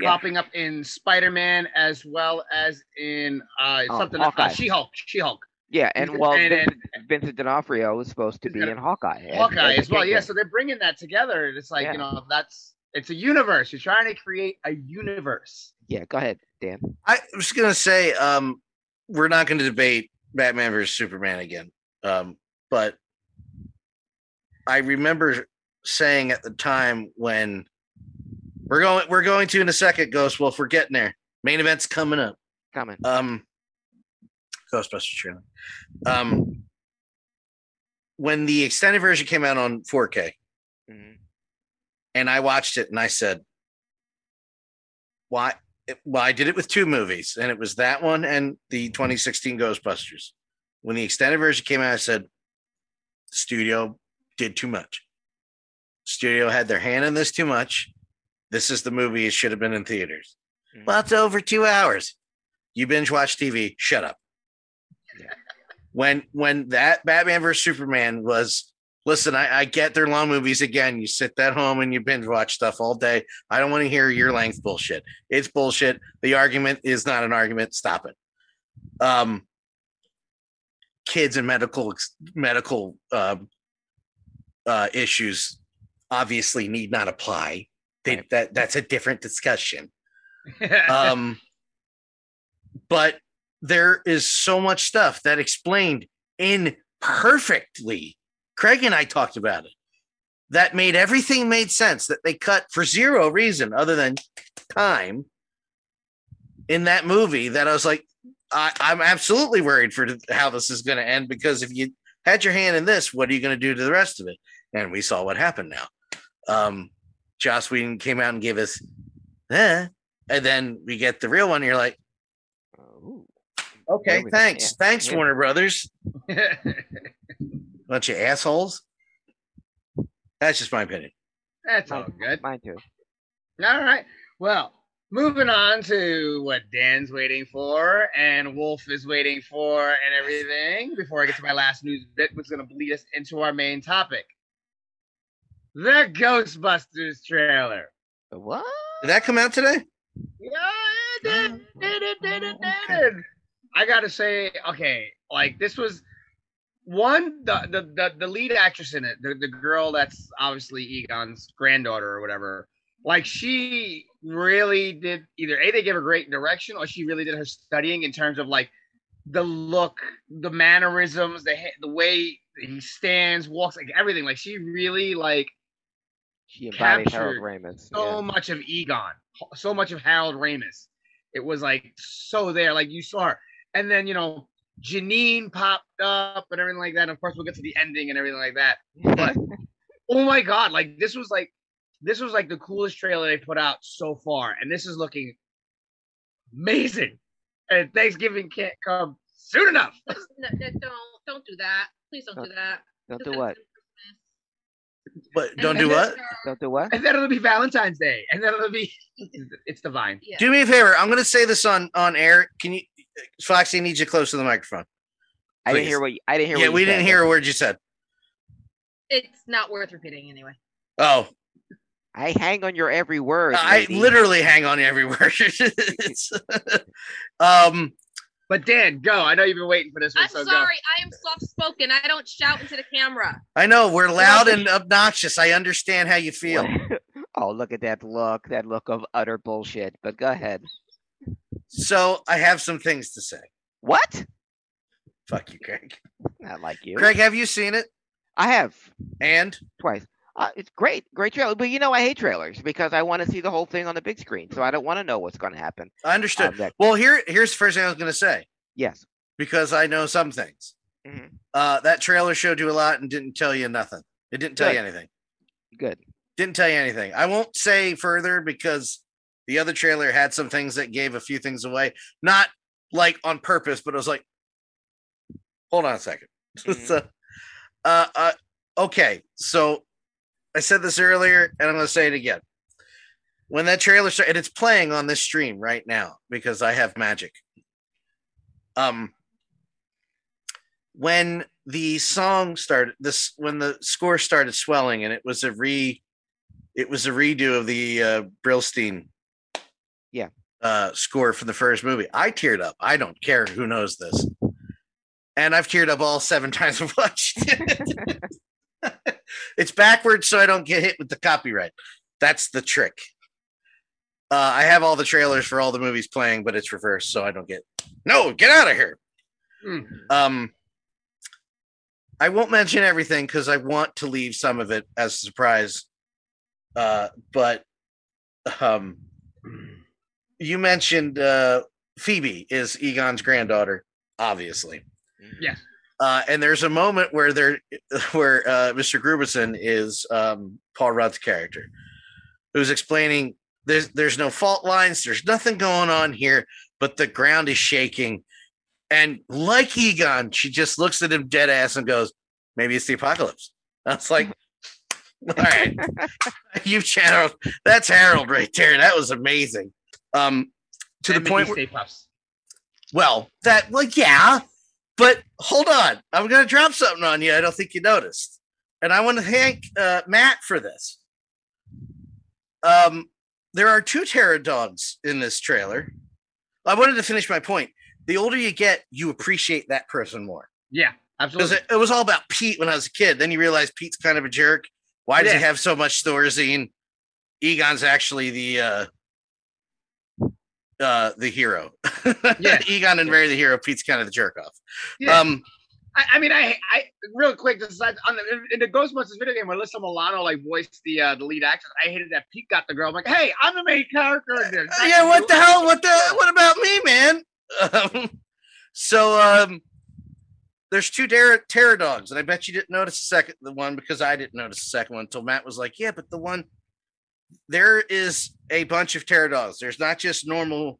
Yeah. popping up in Spider Man as well as in uh Oh, something Hawkeye. uh, She Hulk, She Hulk, Yeah, and well, and- and- Vincent, Vincent D'Onofrio was supposed to be in Hawkeye. Hawkeye as as well. Yeah, so they're bringing that together. It's like Yeah. you know that's it's a universe. You're trying to create a universe. Yeah, go ahead, Dan. I was gonna say, um, we're not gonna debate Batman versus Superman again. Um, but I remember saying at the time when we're going we're going to in a second, Ghost Wolf, we're getting there. Main event's coming up. Coming. Um Ghostbusters trailer. Um when the extended version came out on 4K, Mhm. and I watched it and I said, why? Well, I did it with two movies, and it was that one and the 2016 Ghostbusters. When the extended version came out, I said, studio did too much. Studio had their hand in this too much. This is the movie. It should have been in theaters. Mhm. Well, it's over two hours. You binge watch TV. Shut up. Yeah. When when that Batman versus Superman was listen, I, I get they're long movies again. You sit at home and you binge watch stuff all day. I don't want to hear your length bullshit. It's bullshit. The argument is not an argument. Stop it. Um, kids and medical medical um, uh, issues obviously need not apply. They, Right. That that's a different discussion. Um, but there is so much stuff that explained in perfectly. Craig and I talked about it. That made everything made sense. That they cut for zero reason other than time in that movie. That I was like, I, I'm absolutely worried for how this is going to end because if you had your hand in this, what are you going to do to the rest of it? And we saw what happened now. Um, Joss Whedon came out and gave us, eh, and then we get the real one. And you're like, Ooh. okay, thanks, yeah, thanks, yeah. Warner Brothers, bunch of assholes. That's just my opinion. That's all good. Mine too. All right. Well, moving on to what Dan's waiting for and Wolf is waiting for and everything. Before I get to my last news bit, which is going to bleed us into our main topic the Ghostbusters trailer. What? Did that come out today? Yeah, it did. Did it, did it, did it. I gotta say, okay, like this was one the the the, the lead actress in it, the, the girl that's obviously Egon's granddaughter or whatever. Like she really did either a they gave her great direction or she really did her studying in terms of like the look, the mannerisms, the the way he stands, walks, like everything. Like she really like She embodied Harold Captured Ramis. so yeah. much of Egon, so much of Harold Ramis. It was like so there, like you saw her. And then, you know, Janine popped up and everything like that. Of course, we'll get to the ending and everything like that. But oh my god, like this was like this was like the coolest trailer they put out so far. And this is looking amazing. And Thanksgiving can't come soon enough. No, no, don't don't do that. Please don't do that. Don't do what? That's Christmas. But don't And do then what? Don't do what? And then it'll be Valentine's Day. And then it'll be it's divine. Yeah. Do me a favor. I'm going to say this on on air. Can you, Foxy? I need you close to the microphone. I didn't hear what you, I didn't hear. yeah, what we you didn't said. hear a word you said. It's not worth repeating anyway. Oh, I hang on your every word. I lady. literally hang on every word. Um, But Dan, go. I know you've been waiting for this one. I'm so go. sorry. I am soft spoken. I don't shout into the camera. I know we're loud and obnoxious. I understand how you feel. oh, look at that look. That look of utter bullshit. But go ahead. So I have some things to say. What? Fuck you, Craig. Not like you. Craig, have you seen it? I have And twice. Uh, it's great, great trailer. But you know, I hate trailers because I want to see the whole thing on the big screen. So I don't want to know what's going to happen. I understood. Um, that- well, here here's the first thing I was going to say yes. because I know some things. Mhm. Uh, that trailer showed you a lot and didn't tell you nothing. It didn't tell you anything. Good. Didn't tell you anything. I won't say further because the other trailer had some things that gave a few things away. Not like on purpose, but it was like, hold on a 2nd Mhm. so, uh, uh, okay. So I said this earlier and I'm going to say it again. When that trailer started, and it's playing on this stream right now because I have magic. Um, when the song started, this when the score started swelling, and it was a re, it was a redo of the uh, Brillstein, Yeah. uh, score for the first movie. I teared up. I don't care who knows this, and I've teared up all seven times I've watched. it. it's backwards, so I don't get hit with the copyright. That's the trick. Uh, I have all the trailers for all the movies playing, but it's reversed, so I don't get. No, get out of here. Hmm. Um, I won't mention everything because I want to leave some of it as a surprise. Uh, but um, you mentioned uh, Phoebe is Egon's granddaughter, obviously. Yes. Uh, and there's a moment where there, where uh, Mr. Grooberson is um, Paul Rudd's character, who's explaining there's there's no fault lines, there's nothing going on here, but the ground is shaking. And like Egon, she just looks at him dead ass and goes, "Maybe it's the apocalypse." I was like, "All right, you channeled that's Harold right there. That was amazing." Um, to And the point where, well, that like yeah, but hold on, I'm gonna drop something on you. I don't think you noticed, and I want to thank uh, Matt for this. Um, there are two terror dogs in this trailer. I wanted to finish my point. The older you get, you appreciate that person more. Yeah. Absolutely. it, it was all about Pete when I was a kid. Then you realize Pete's kind of a jerk. Why does he have so much Thorazine? Egon's actually the uh uh the hero. Yeah. Egon and Ray the hero. Pete's kind of the jerk off. Yeah. Um I, I mean, I, I real quick. This is on the, in the Ghostbusters video game where Alyssa Milano like voiced the uh, the lead actress. I hated that Pete got the girl. I'm like, hey, I'm the main character in this. yeah, what the hell? What the what about me, man? Um, so um there's two terror, terror dogs, and I bet you didn't notice the second the one because I didn't notice the second one until Matt was like, Yeah, but the one there is a bunch of terror dogs. There's not just normal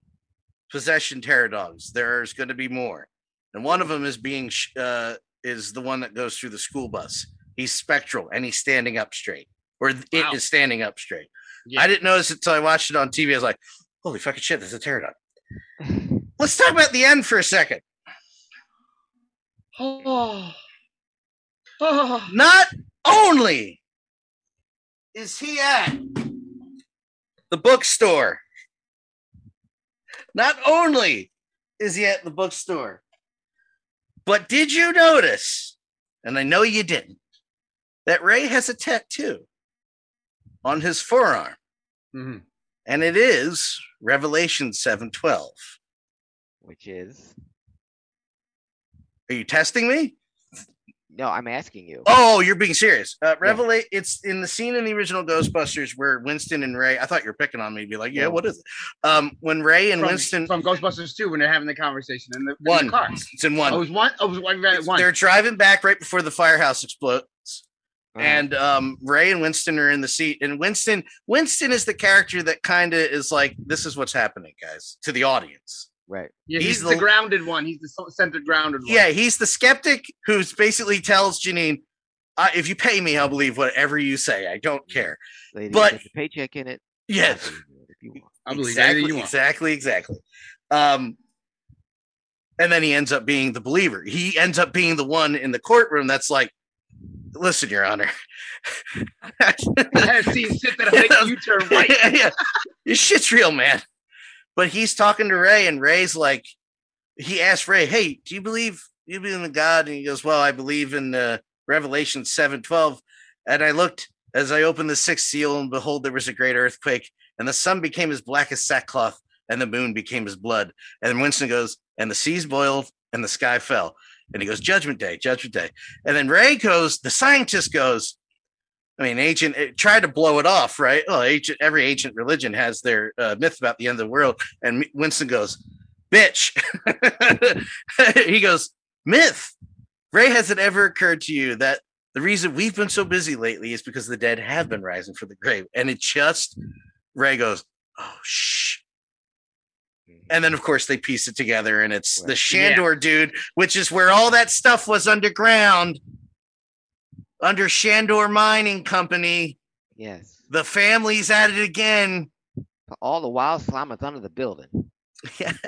possession terror dogs. There's going to be more, and one of them is being sh- uh, is the one that goes through the school bus. He's spectral and he's standing up straight, or it is standing up straight. Yeah. I didn't notice it until I watched it on TV. I was like, "Holy fucking shit, there's a terror dog." Let's talk about the end for a second. Oh. Oh. Not only is he at the bookstore, not only is he at the bookstore, but did you notice, and I know you didn't, that Ray has a tattoo on his forearm, Mhm. and it is Revelation 712. Which is Are you testing me? No, I'm asking you. Oh, you're being serious. Uh, Revelate. It's in the scene in the original Ghostbusters where Winston and Ray. I thought you were picking on me. Be like, yeah, No. what is it? Um, when Ray and From, Winston. from Ghostbusters 2 when they're having the conversation in the, in one. the car. It's in one. Oh, it was one. Oh, it was one. It's- one. They're driving back right before the firehouse explodes. Uh, And um, Ray and Winston are in the seat, and Winston Winston is the character that kind of is like, "This is what's happening, guys," to the audience. Right. yeah, he's he's, the- the, grounded one. He's the centered grounded one. Yeah, he's the skeptic who's basically tells Janine, uh, "If you pay me, I'll believe whatever you say. I don't care." Lady, But- get paycheck in it. Yes, believe it If. I believe exactly, anything you want. exactly, exactly. Um, and then he ends up being the believer. He ends up being the one in the courtroom that's like, "Listen, Your Honor." I have seen shit that make you turn white. yeah, yeah. Your shit's real, man. But he's talking to Ray, and Ray's like, he asked Ray, "Hey, do you believe you believe in the God?" And he goes, "Well, I believe in uh, Revelation seven twelve. And I looked as I opened the sixth seal, and behold, there was a great earthquake, and the sun became as black as sackcloth, and the moon became as blood. And Winston goes, and the seas boiled, and the sky fell. And he goes, Judgment Day, Judgment Day. And then Ray goes, the scientist goes, I mean, ancient it tried to blow it off, right? Well, ancient, every ancient religion has their uh, myth about the end of the world. And Winston goes, "Bitch." he goes, "Myth." Ray, has it ever occurred to you that the reason we've been so busy lately is because the dead have been rising from the grave? And it just Ray goes, "Oh shh." And then, of course, they piece it together, and it's the Right. Shandor dude, which is where all that stuff was underground, under Shandor Mining Company. Yes. The family's at it again. All the while, Slime was under the building. Yeah.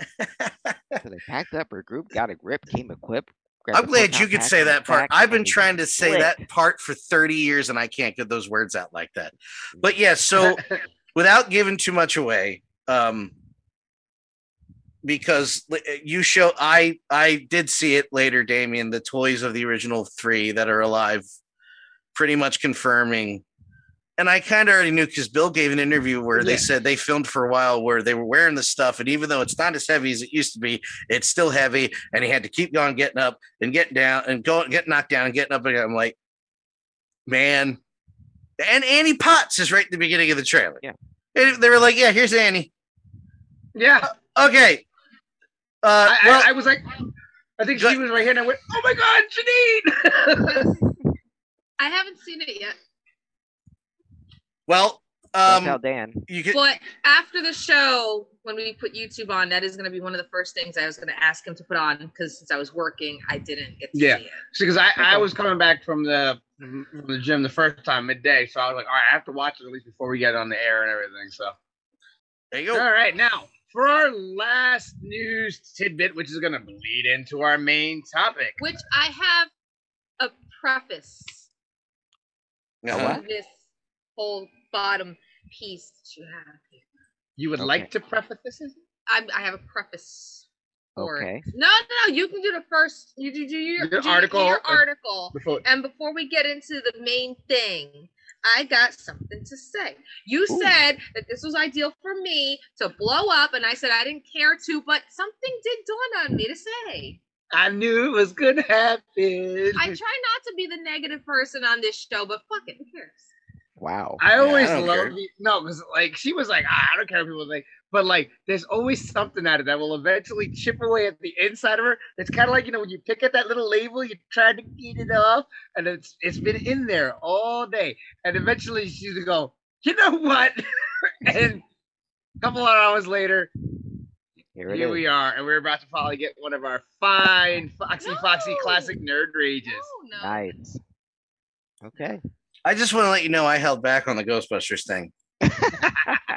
So they packed up her group, got a grip, came equipped. I'm glad you could say that part. I've been trying to say that part for 30 years and I can't get those words out like that. But yeah, so without giving too much away, um, because uh, you show I I did see it later, Damien, the toys of the original three that are alive, pretty much confirming. And I kind of already knew because Bill gave an interview where they said they filmed for a while where they were wearing the stuff, and even though it's not as heavy as it used to be, it's still heavy, and he had to keep going, getting up and getting down, and going, getting knocked down, and getting up again. I'm like, man, and Annie Potts is right at the beginning of the trailer. Yeah. And they were like, yeah, here's Annie. Yeah, Okay. Uh, I, well, I, I was like, I think she was right here, and I went, "Oh my god, Janine!" I haven't seen it yet. well, Don't tell um, Dan. you could. But after the show, when we put YouTube on, that is going to be one of the first things I was going to ask him to put on because since I was working, I didn't get to Yeah. see it. because I, I was coming back from the from the gym the first time midday, so I was like, all right, I have to watch it at least before we get on the air and everything. So, There you go. All right, now for our last news tidbit, which is going to bleed into our main topic. Which I have a preface Uh-huh. to this whole bottom piece that you have here. You would Okay. like to preface this? I, I have a preface. for it. Okay. No, no, no. You can do the first. You do, do your, Your do article, Your uh, article. Before And before we get into the main thing, I got something to say. You Ooh. said that this was ideal for me to blow up, and I said I didn't care to, but something did dawn on me to say. I knew it was gonna happen. I try not to be the negative person on this show, but fuck it, who cares? Wow. I Yeah, always don't love care. the, no, because like she was like, ah, I don't care what people think, but like there's always something at it that will eventually chip away at the inside of her. It's kind of like you know when you pick at that little label, you try to get it off, and it's it's been in there all day, and eventually she's gonna go, you know what? and a couple of hours later, Here it here is. we are, and we're about to probably get one of our fine Foxy Foxy classic nerd rages. No, no. Nice. Okay. I just want to let you know I held back on the Ghostbusters thing.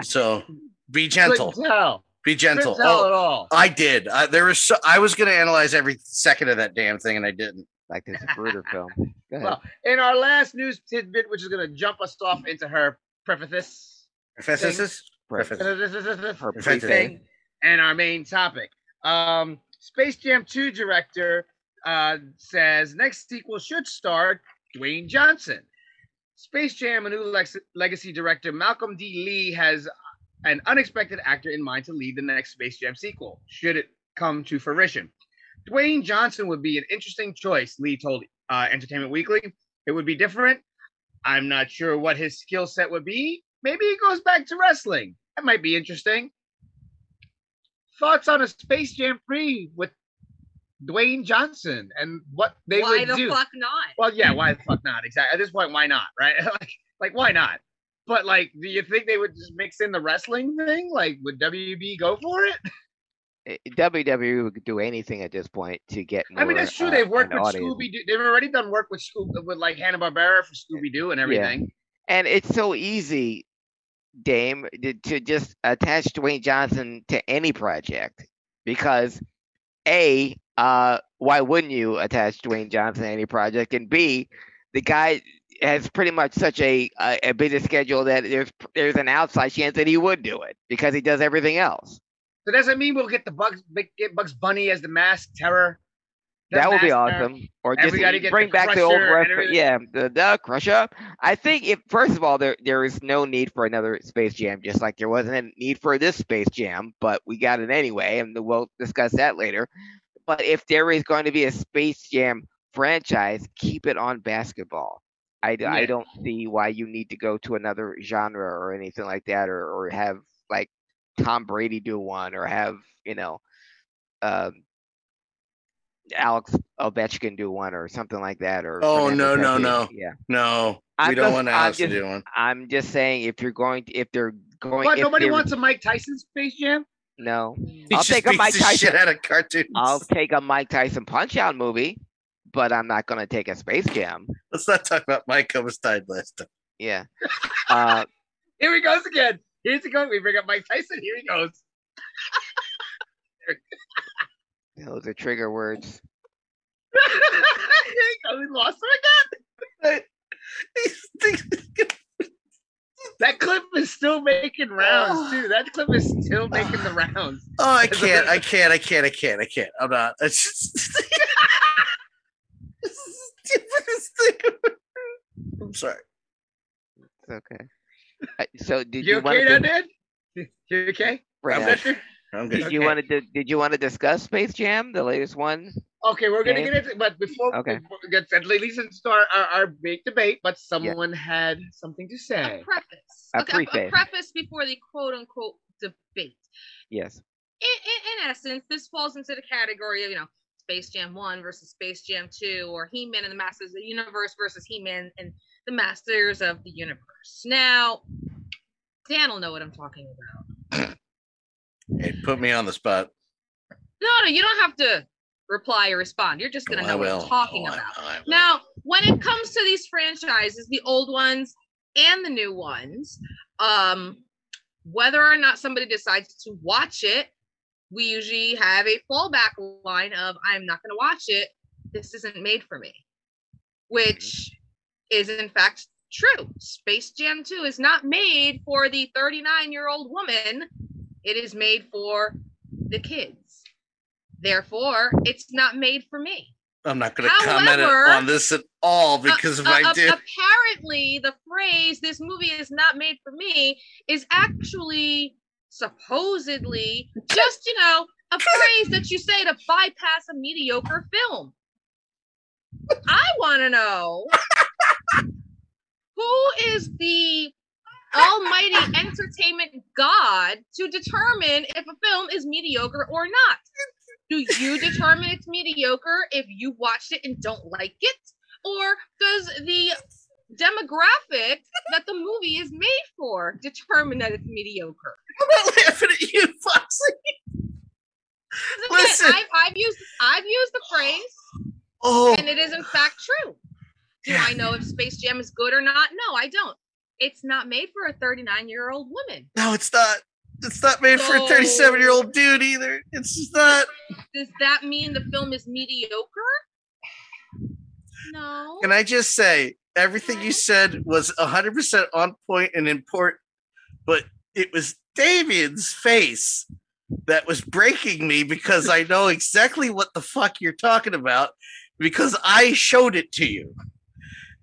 so be gentle. Couldn't. Be gentle. Couldn't Oh, at all. I did. I, there was so I was going to analyze every second of that damn thing, and I didn't. Like this Bruder film. Go ahead. Well, in our last news tidbit, which is going to jump us off into her preface, Prefaces? Preface. Preface. Her Preface. And our main topic. Um, Space Jam 2 director uh, says next sequel should star Dwayne Johnson. Space Jam, a new lex- legacy director, Malcolm D. Lee, has an unexpected actor in mind to lead the next Space Jam sequel, should it come to fruition. Dwayne Johnson would be an interesting choice, Lee told uh, Entertainment Weekly. It would be different. I'm not sure what his skill set would be. Maybe he goes back to wrestling. That might be interesting. Thoughts on a Space Jam 3 with Dwayne Johnson and what they Why would the do? fuck not? Well, yeah, why the fuck not? Exactly. At this point, why not? Right? like, like, why not? But like, do you think they would just mix in the wrestling thing? Like, would WB go for it? Eh, WWE would do anything at this point to get more. I mean, that's true. uh, They've worked with. Scooby Doo. They've already done work with Scoob with like Hanna Barbera for Scooby Doo and everything. And it's so easy, Dame, to, just attach Dwayne Johnson to any project because A, uh, why wouldn't you attach Dwayne Johnson to any project? And B, the guy has pretty much such a a, a busy schedule that there's there's an outside chance that he would do it because he does everything else. So does that mean we'll get the Bugs get Bugs Bunny as the masked terror? That would be awesome. Or just get the bring back the old Crusher and refer- everything. yeah, the, the Crusher. I think if first of all there there is no need for another Space Jam, just like there wasn't a need for this Space Jam, but we got it anyway, and we'll discuss that later. But if there is going to be a Space Jam franchise, keep it on basketball. I, Yeah. don't see why you need to go to another genre or anything like that, or or have like Tom Brady do one, or have you know, um, Alex Ovechkin do one, or something like that, or Oh, no, no, no. yeah. No, I'm we don't just- want I'm Alex to do one. I'm just saying if you're going to if they're going What? Nobody wants a Mike Tyson Space Jam? no. He I'll just take a Mike Tyson. shit out of cartoons. I'll take a Mike Tyson punch out movie, but I'm not gonna take a Space Jam. Let's not talk about Mike Comas died last time. Yeah. Uh Here he goes again. Here's he goes. We bring up Mike Tyson. Here he goes. those are trigger words. Here he goes. We lost him again. That clip is still making rounds oh. too. That clip is still making the rounds. Oh, I can't, I can't, I can't, I can't, I can't. I'm not. It's just This is the. I'm sorry. It's okay. So did You you, want okay, to now, Dad? You okay? Brad, Victor? I'm good. did you Okay. want to did you want to discuss Space Jam, the latest one? Okay, we're gonna get into but before Okay. before we get at least start our, our big debate, but someone had something to say. A say. preface. A Okay, a- a, preface. preface before the quote unquote debate. Yes. In, in, in essence, this falls into the category of, you know, Space Jam 1 versus Space Jam 2, or He Man and the Masters of the Universe versus He Man and the Masters of the Universe. Now, Dan will know what I'm talking about. Hey, put me on the spot. No, no, you don't have to reply or respond. You're just going to Oh, know what. I'm talking Oh, about. I will. Now, when it comes to these franchises, the old ones and the new ones, um, whether or not somebody decides to watch it, we usually have a fallback line of I'm not going to watch it. This isn't made for me, which is in fact true. Space Jam 2 is not made for the 39 year old woman, it is made for the kids. Therefore, it's not made for me. I'm not going to comment on this at all because if Uh, I uh, do, apparently, the phrase "this movie is not made for me" is actually supposedly just you know a phrase that you say to bypass a mediocre film. I want to know who is the almighty entertainment god to determine if a film is mediocre or not. Do you determine it's mediocre if you watched it and don't like it? Or does the demographic that the movie is made for determine that it's mediocre? I'm not laughing at you, Foxy. Listen. I've, I've used I've used the phrase, Oh, and it is in fact true. Do Yeah. I know if Space Jam is good or not? No, I don't. It's not made for a 39 year old woman. no, it's not. It's not made for a 37 year old dude either. It's just not. Does that mean the film is mediocre? No. Can I just say everything you said was 100% on point and important, but it was Damien's face that was breaking me because I know exactly what the fuck you're talking about because I showed it to you.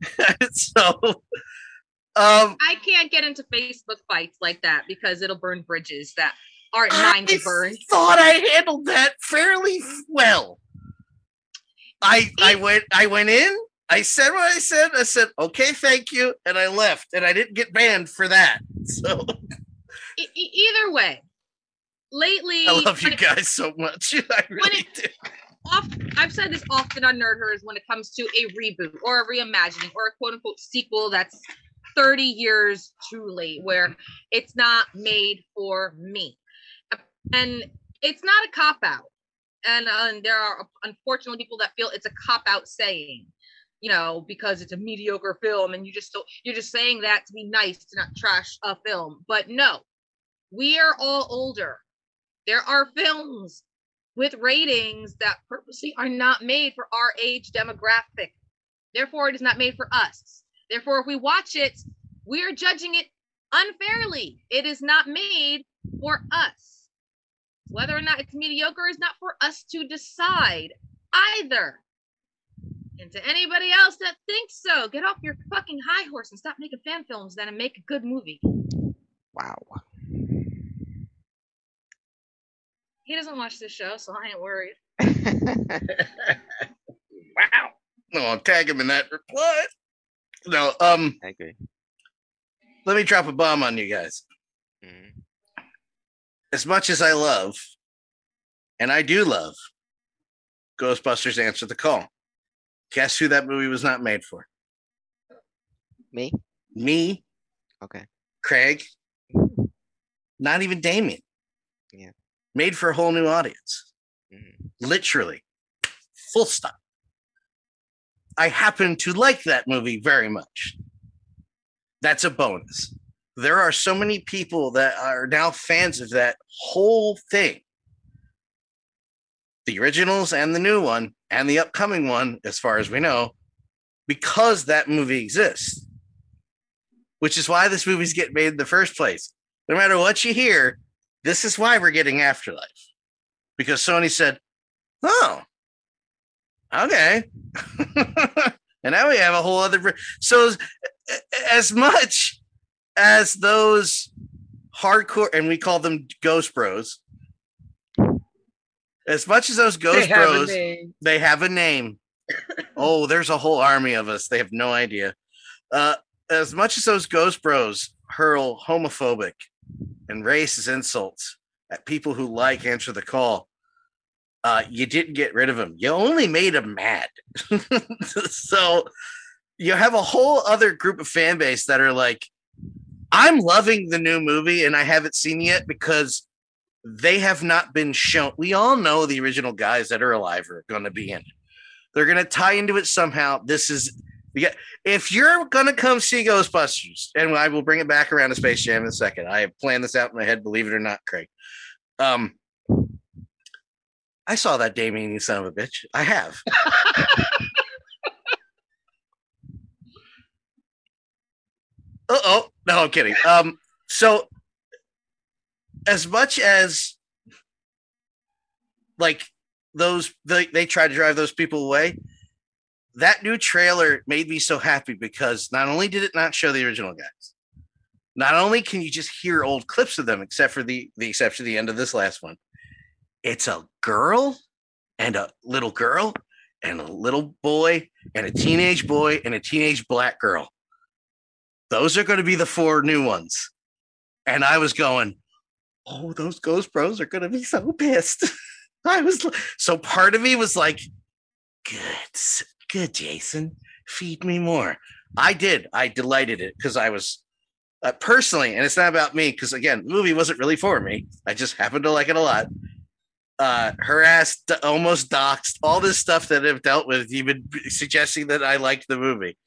so, um, I can't get into Facebook fights like that because it'll burn bridges that aren't mine to I burn. thought I handled that fairly well. I I went I went in. I said what I said. I said okay, thank you, and I left. And I didn't get banned for that. So E- either way, lately, I love you when it- guys so much. I really do. off, I've said this often on Nerd Hers when it comes to a reboot or a reimagining or a quote unquote sequel that's 30 years too late, where it's not made for me. And it's not a cop out. And, uh, and there are unfortunately people that feel it's a cop out saying, you know, because it's a mediocre film and you just don't, you're just saying that to be nice to not trash a film. But no, we are all older. There are films with ratings that purposely are not made for our age demographic. Therefore, it is not made for us. Therefore, if we watch it, we are judging it unfairly. It is not made for us. Whether or not it's mediocre is not for us to decide either. And to anybody else that thinks so, get off your fucking high horse and stop making fan films then and make a good movie. Wow. He doesn't watch this show, so I ain't worried. Wow. No, I'll tag him in that reply. No, um, I agree. let me drop a bomb on you guys. Mhm. As much as I love, and I do love, Ghostbusters Answer the Call. Guess who that movie was not made for? Me? Me, Okay. Craig, not even Damien. Yeah. Made for a whole new audience. Mhm. Literally. Full stop. I happen to like that movie very much. That's a bonus. There are so many people that are now fans of that whole thing. The originals and the new one and the upcoming one, as far as we know, because that movie exists which is why this movie's getting made in the first place. No matter what you hear, this is why we're getting Afterlife. Because Sony said, oh, okay. and now we have a whole other. So, as- much as those hardcore, and we call them Ghost Bros, as much as those Ghost They Bros, they have a name. oh, there's a whole army of us. They have no idea. Uh, as much as those ghost bros hurl homophobic and racist insults at people who like answer the call, uh, you didn't get rid of them. You only made them mad. so you have a whole other group of fan base that are like, I'm loving the new movie and I haven't seen it yet because they have not been shown. We all know the original guys that are alive are going to be in. They're going to tie into it somehow. This is if you're going to come see Ghostbusters, and I will bring it back around to Space Jam in a second. I have planned this out in my head, believe it or not, Craig. Um, I saw that Damien, you son of a bitch. I have. uh oh. No, I'm kidding. Um, so as much as like those they, they tried to drive those people away. That new trailer made me so happy because not only did it not show the original guys, not only can you just hear old clips of them, except for the the exception of the end of this last one, it's a girl and a little girl and a little boy and a teenage boy and a teenage black girl. Those are going to be the four new ones. And I was going, oh, those Ghost Bros are going to be so pissed. I was so part of me was like, good, good, Jason, feed me more. I did. I delighted it because I was uh, personally, and it's not about me because again, the movie wasn't really for me. I just happened to like it a lot. Uh, harassed, almost doxxed, all this stuff that I've dealt with, even suggesting that I liked the movie.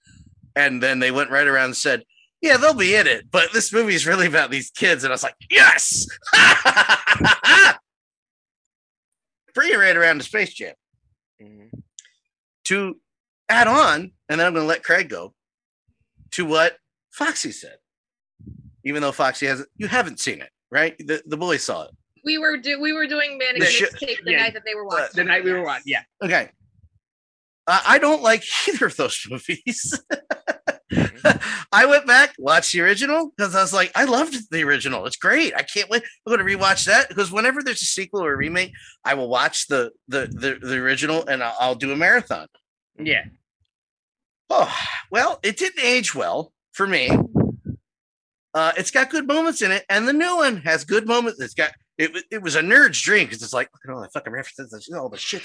And then they went right around and said, yeah, they'll be in it, but this movie is really about these kids. And I was like, yes! Bring it right around to Space Jam. Mhm. To add on, and then I'm going to let Craig go to what Foxy said. Even though Foxy hasn't, you haven't seen it, right? The, the boy saw it. We were do we were doing Manic The sh- Mixtape the yeah, night that they were watching. The night we were watching. Yeah. Okay. Uh, I don't like either of those movies. I went back, watched the original because I was like, I loved the original. It's great. I can't wait. I'm going to rewatch that because whenever there's a sequel or a remake, I will watch the the the, the original and I'll, I'll do a marathon. Yeah. Oh well, it didn't age well for me. Uh, it's got good moments in it, and the new one has good moments. It's got it. It was a nerd's dream because it's like look at all the fucking references, all the shit.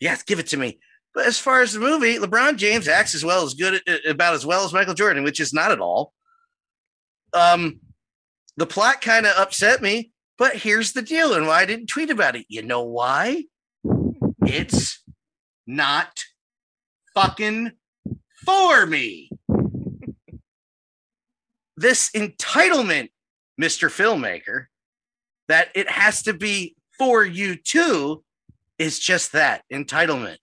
Yes, give it to me. But as far as the movie, LeBron James acts as well as good, about as well as Michael Jordan, which is not at all. Um, the plot kind of upset me, but here's the deal, and why I didn't tweet about it. You know why? It's not fucking for me. This entitlement, Mr. Filmmaker, that it has to be for you too, is just that entitlement.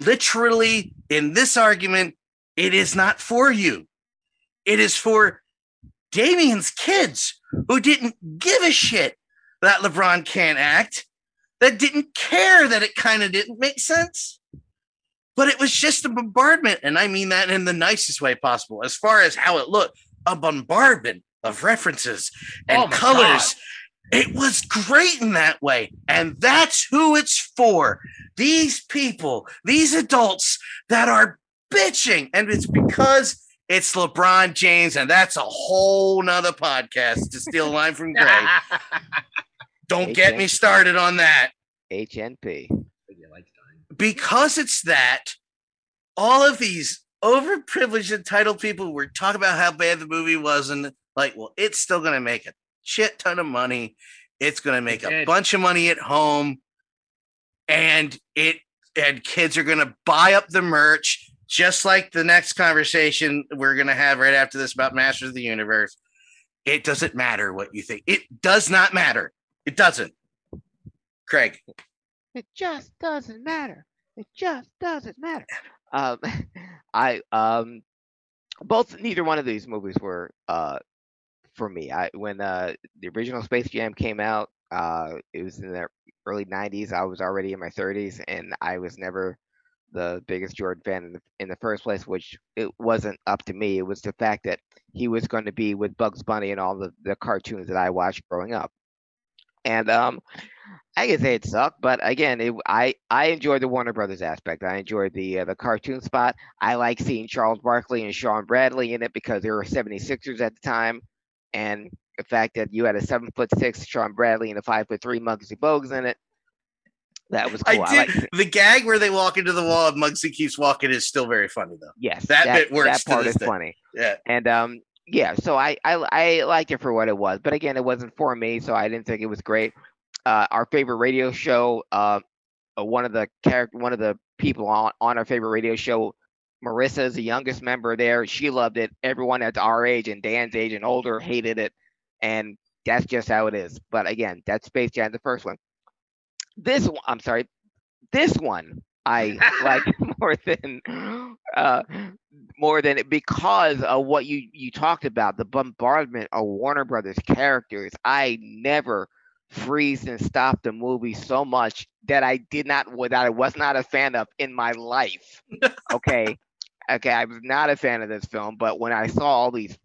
Literally, in this argument, it is not for you. It is for Damien's kids who didn't give a shit that LeBron can't act, that didn't care that it kind of didn't make sense but it was just a bombardment and i mean that in the nicest way possible as far as how it looked a bombardment of references and Oh colors it was great in that way and that's who it's for. These people these adults that are bitching and it's because it's lebron james and that's a whole nother podcast to steal a line from greg. Don't get me started on that. HNP. because it's that all of these overprivileged entitled people were talking about how bad the movie was and like well it's still going to make a shit ton of money. It's going to make It a did. bunch of money at home. And it and kids are going to buy up the merch just like the next conversation we're going to have right after this about masters of the universe. It doesn't matter what you think. It does not matter. It doesn't. Craig. It just doesn't matter. It just doesn't matter. Um, I um, both neither one of these movies were uh for me. I when uh the original Space Jam came out, uh, it was in the early '90s. I was already in my 30s, and I was never the biggest Jordan fan in the in the first place. Which it wasn't up to me. It was the fact that he was going to be with Bugs Bunny and all the the cartoons that I watched growing up. And um, I can say it sucked, but again, it, I I enjoyed the Warner Brothers aspect. I enjoyed the uh, the cartoon spot. I like seeing Charles Barkley and Shawn Bradley in it because they were 76ers at the time, and the fact that you had a seven foot six Shawn Bradley and a five foot three Muggsy Bogues in it. That was cool. I, I did. the gag where they walk into the wall and Muggsy keeps walking is still very funny though. yes, that bit works That part is day. funny. Yeah. And um, yeah, so I, I I liked it for what it was, but again, it wasn't for me, so I didn't think it was great. Uh, our favorite radio show, uh, uh, one of the character, one of the people on on our favorite radio show, Marissa is the youngest member there. She loved it. Everyone that's our age and Dan's age and older hated it, and that's just how it is. But again, that's Space Jam, the first one. This one, I'm sorry, this one I like more than uh, more than it because of what you you talked about the bombardment of Warner Brothers characters. I never freeze and stop the movie so much that I did not that I was not a fan of in my life. Okay. Okay, I was not a fan of this film, but when I saw all these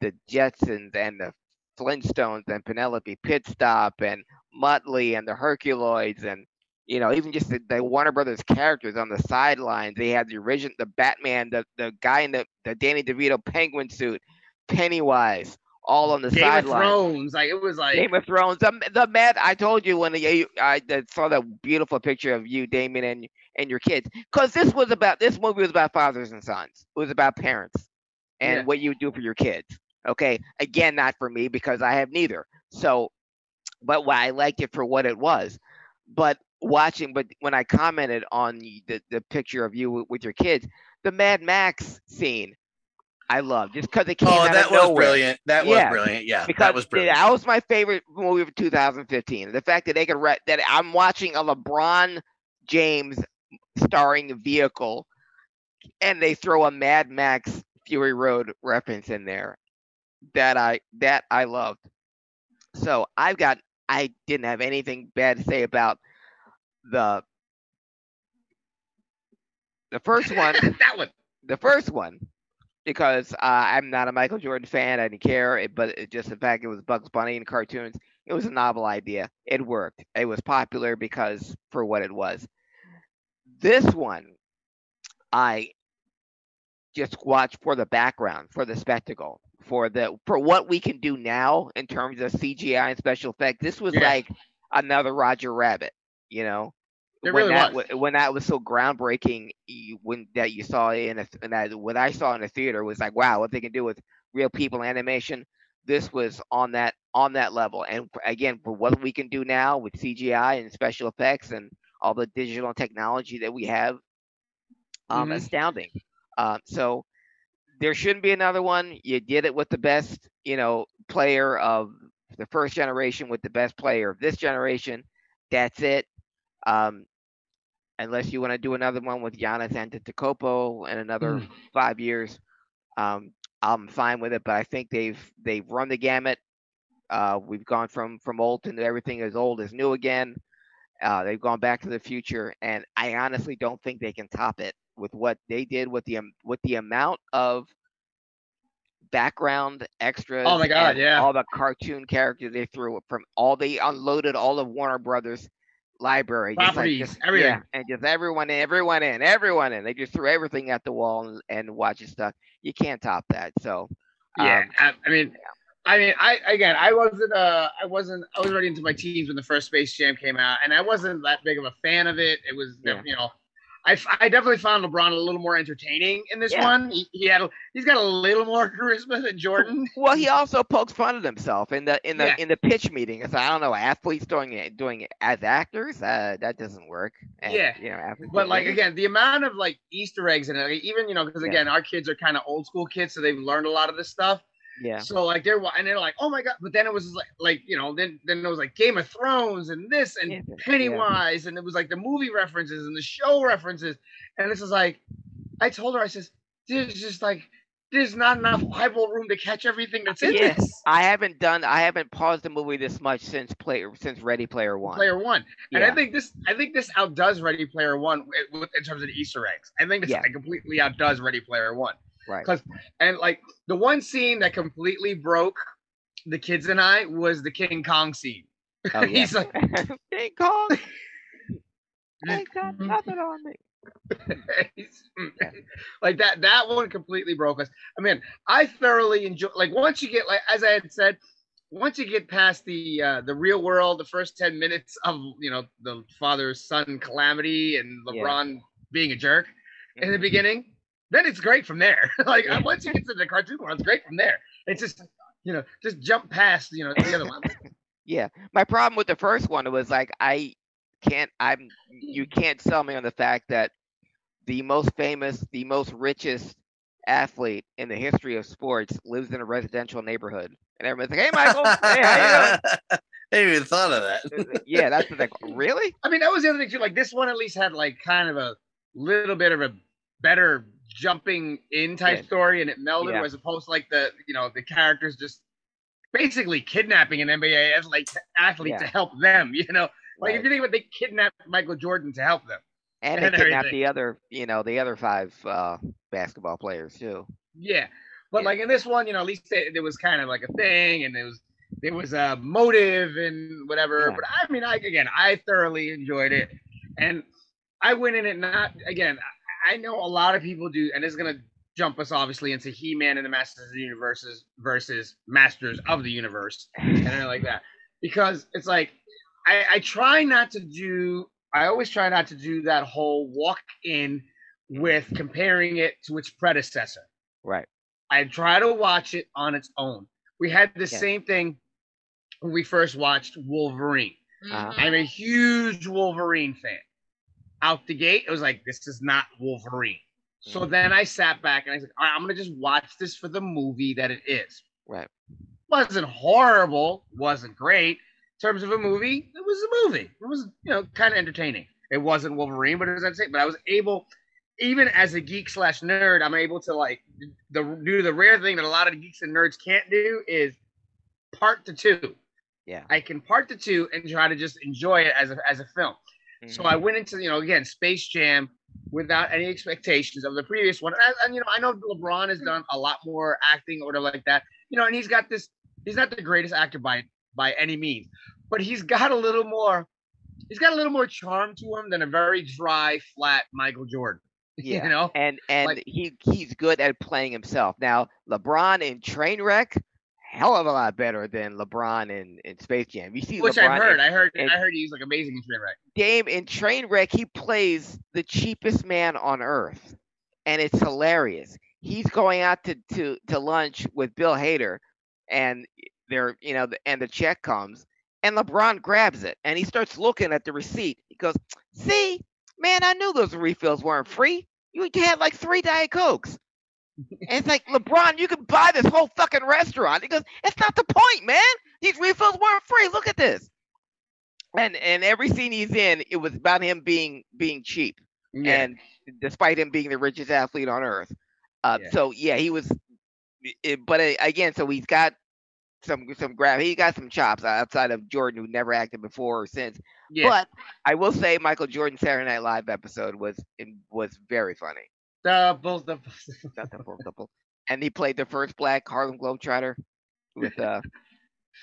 the Jetsons and the Flintstones and Penelope Pitstop and Muttley and the Herculoids and you know even just the, the Warner Brothers characters on the sidelines. They had the original, the Batman, the the guy in the the Danny DeVito penguin suit, Pennywise, all on the sidelines. Game of. Thrones, like it was like Game of Thrones. The, the Mad. I told you when the, I I saw that beautiful picture of you, Damien, and and your kids, because this was about this movie was about fathers and sons. It was about parents and Yeah. what you do for your kids. Okay, again, not for me because I have neither. So, but why I liked it for what it was. But watching, but when I commented on the the, picture of you with, with your kids, the Mad Max scene, I loved just because it came Oh, out that of was nowhere brilliant. That was brilliant. Yeah, because that was brilliant. that was my favorite movie of 2015. The fact that they could re- that I'm watching a LeBron James starring vehicle, and they throw a Mad Max Fury Road reference in there, that I that I loved. So I've got I didn't have anything bad to say about the the first one that one. the first one because uh, I'm not a Michael Jordan fan. I didn't care, it, but it just the fact it was Bugs Bunny and cartoons. It was a novel idea. It worked. It was popular because for what it was. This one, I just watched for the background, for the spectacle, for the for what we can do now in terms of CGI and special effects. This was Yeah. like another Roger Rabbit, you know It when really that was. when that was so groundbreaking you, when that you saw in a and that what I saw in the theater was like wow what they can do with real people animation this was on that on that level and again for what we can do now with CGI and special effects and all the digital technology that we have um Mhm. astounding um so there shouldn't be another one you did it with the best you know player of the first generation with the best player of this generation that's it um, unless you want to do another one with Giannis Antetokounmpo in another Mm. five years, um, I'm fine with it. But I think they've they've run the gamut. Uh, we've gone from from old to everything as old is new again. Uh, they've gone back to the future, and I honestly don't think they can top it with what they did with the am- with the amount of background extras. Oh my God, yeah. all the cartoon characters they threw from all they unloaded all of Warner Brothers library, just like just- everything. yeah, and just everyone in, everyone in, everyone in. They just threw everything at the wall and, and watching stuff. You can't top that. So Yeah, um, I, I mean, I mean, I again, I wasn't, uh, I wasn't, I was already into my teens when the first Space Jam came out, and I wasn't that big of a fan of it. It was, Yeah. you know, I definitely found LeBron a little more entertaining in this Yeah. one. He, he had, a, he's got a little more charisma than Jordan. Well, he also pokes fun at himself in the in the Yeah. in the pitch meeting. It's I don't know athletes doing it doing it as actors. Uh, that doesn't work. And, Yeah. you know, athletes But like again, the amount of like Easter eggs in it, like, even you know, because again, our kids are kind of old school kids, so they've learned a lot of this stuff. Yeah, So like they're and they're like, oh my god! But then it was like like you know then then it was like Game of Thrones and this and Yeah. Pennywise and it was like the movie references and the show references and this is like, I told her I says there's just like there's not enough Bible room to catch everything that's in Yeah. this I haven't done I haven't paused the movie this much since play since Ready Player One. Player One. And yeah. I think this I think this outdoes Ready Player One in terms of the Easter eggs. I think this Yeah. completely outdoes Ready Player One. Right. Because and like the one scene that completely broke the kids and I was the King Kong scene. Oh, yeah. He's like, King Kong. Ain't got nothing on me. like that that one completely broke us. I mean, I thoroughly enjoy like once you get like as I had said, once you get past the uh the real world, the first 10 minutes of you know the father son calamity and Yeah. LeBron being a jerk in the Mhm. beginning, then it's great from there. like once you get to the cartoon world, it's great from there. It's just you know, just jump past, you know, the other one. Yeah. My problem with the first one was like I can't I'm you mm. can't sell me on the fact that the most famous, the most richest athlete in the history of sports lives in a residential neighborhood. And everyone's like, Hey Michael, hey, how I hadn't even thought of that. yeah, that's the thing. Really? I mean, that was the other thing too. Like this one at least had like kind of a little bit of a better jumping in type Yeah. story, and it melded, Yeah. as opposed to like the you know the characters just basically kidnapping an NBA as like athlete Yeah. to help them. You know, like if you think about, it, they kidnapped Michael Jordan to help them. and they kidnapped everything. the other, you know, the other five uh, basketball players too. Yeah, but like in this one, you know, at least it, there was kind of like a thing, and there was there was a motive and whatever. But I mean, I again, I thoroughly enjoyed it, and I went in it not again. I, I know a lot of people do, and it's gonna jump us obviously into He-Man and the Masters of the Universe versus Masters of the Universe and everything like that, because it's like I, I try not to do. I always try not to do that whole walk in with comparing it to its predecessor. Right. I try to watch it on its own. We had the Yeah. same thing when we first watched Wolverine. Uh-huh. Mhm. I'm a huge Wolverine fan. Out the gate, it was like, this is not Wolverine. So Mhm. then I sat back and I said, all right, I'm going to just watch this for the movie that it is. Right. Wasn't horrible, wasn't great. In terms of a movie, it was a movie. It was, you know, kind of entertaining. It wasn't Wolverine, but it was entertaining. But I was able, even as a geek slash nerd, I'm able to like the do the rare thing that a lot of geeks and nerds can't do is part the two. Yeah. I can part the two and try to just enjoy it as a as a film. So Mhm. I went into, you know, again, Space Jam without any expectations of the previous one. And, and, you know, I know LeBron has done a lot more acting or whatever like that. You know, and he's got this. He's not the greatest actor by by any means, but he's got a little more. He's got a little more charm to him than a very dry, flat Michael Jordan. Yeah. You know, and and Like- he he's good at playing himself. Now LeBron in Trainwreck, hell of a lot better than LeBron in, in Space Jam. You see which LeBron I've heard. in I heard. and- I heard he's like amazing in Trainwreck. game in Trainwreck. He plays the cheapest man on earth, and it's hilarious. He's going out to to to lunch with Bill Hader, and they're you know and the check comes, and LeBron grabs it, and he starts looking at the receipt. He goes, "See, man, I knew those refills weren't free. You had like three Diet Cokes." And it's like, LeBron, you could buy this whole fucking restaurant. He goes, it's not the point, man. These refills weren't free. Look at this. And and every scene he's in, it was about him being being cheap. Yeah. And despite him being the richest athlete on earth. Uh, Yeah. so yeah, he was it, but uh, again, so he's got some some grab he got some chops outside of Jordan who never acted before or since. yeah. But I will say Michael Jordan Saturday Night Live episode was was very funny. Double, double. Not double, double. And he played the first black Harlem Globetrotter with uh,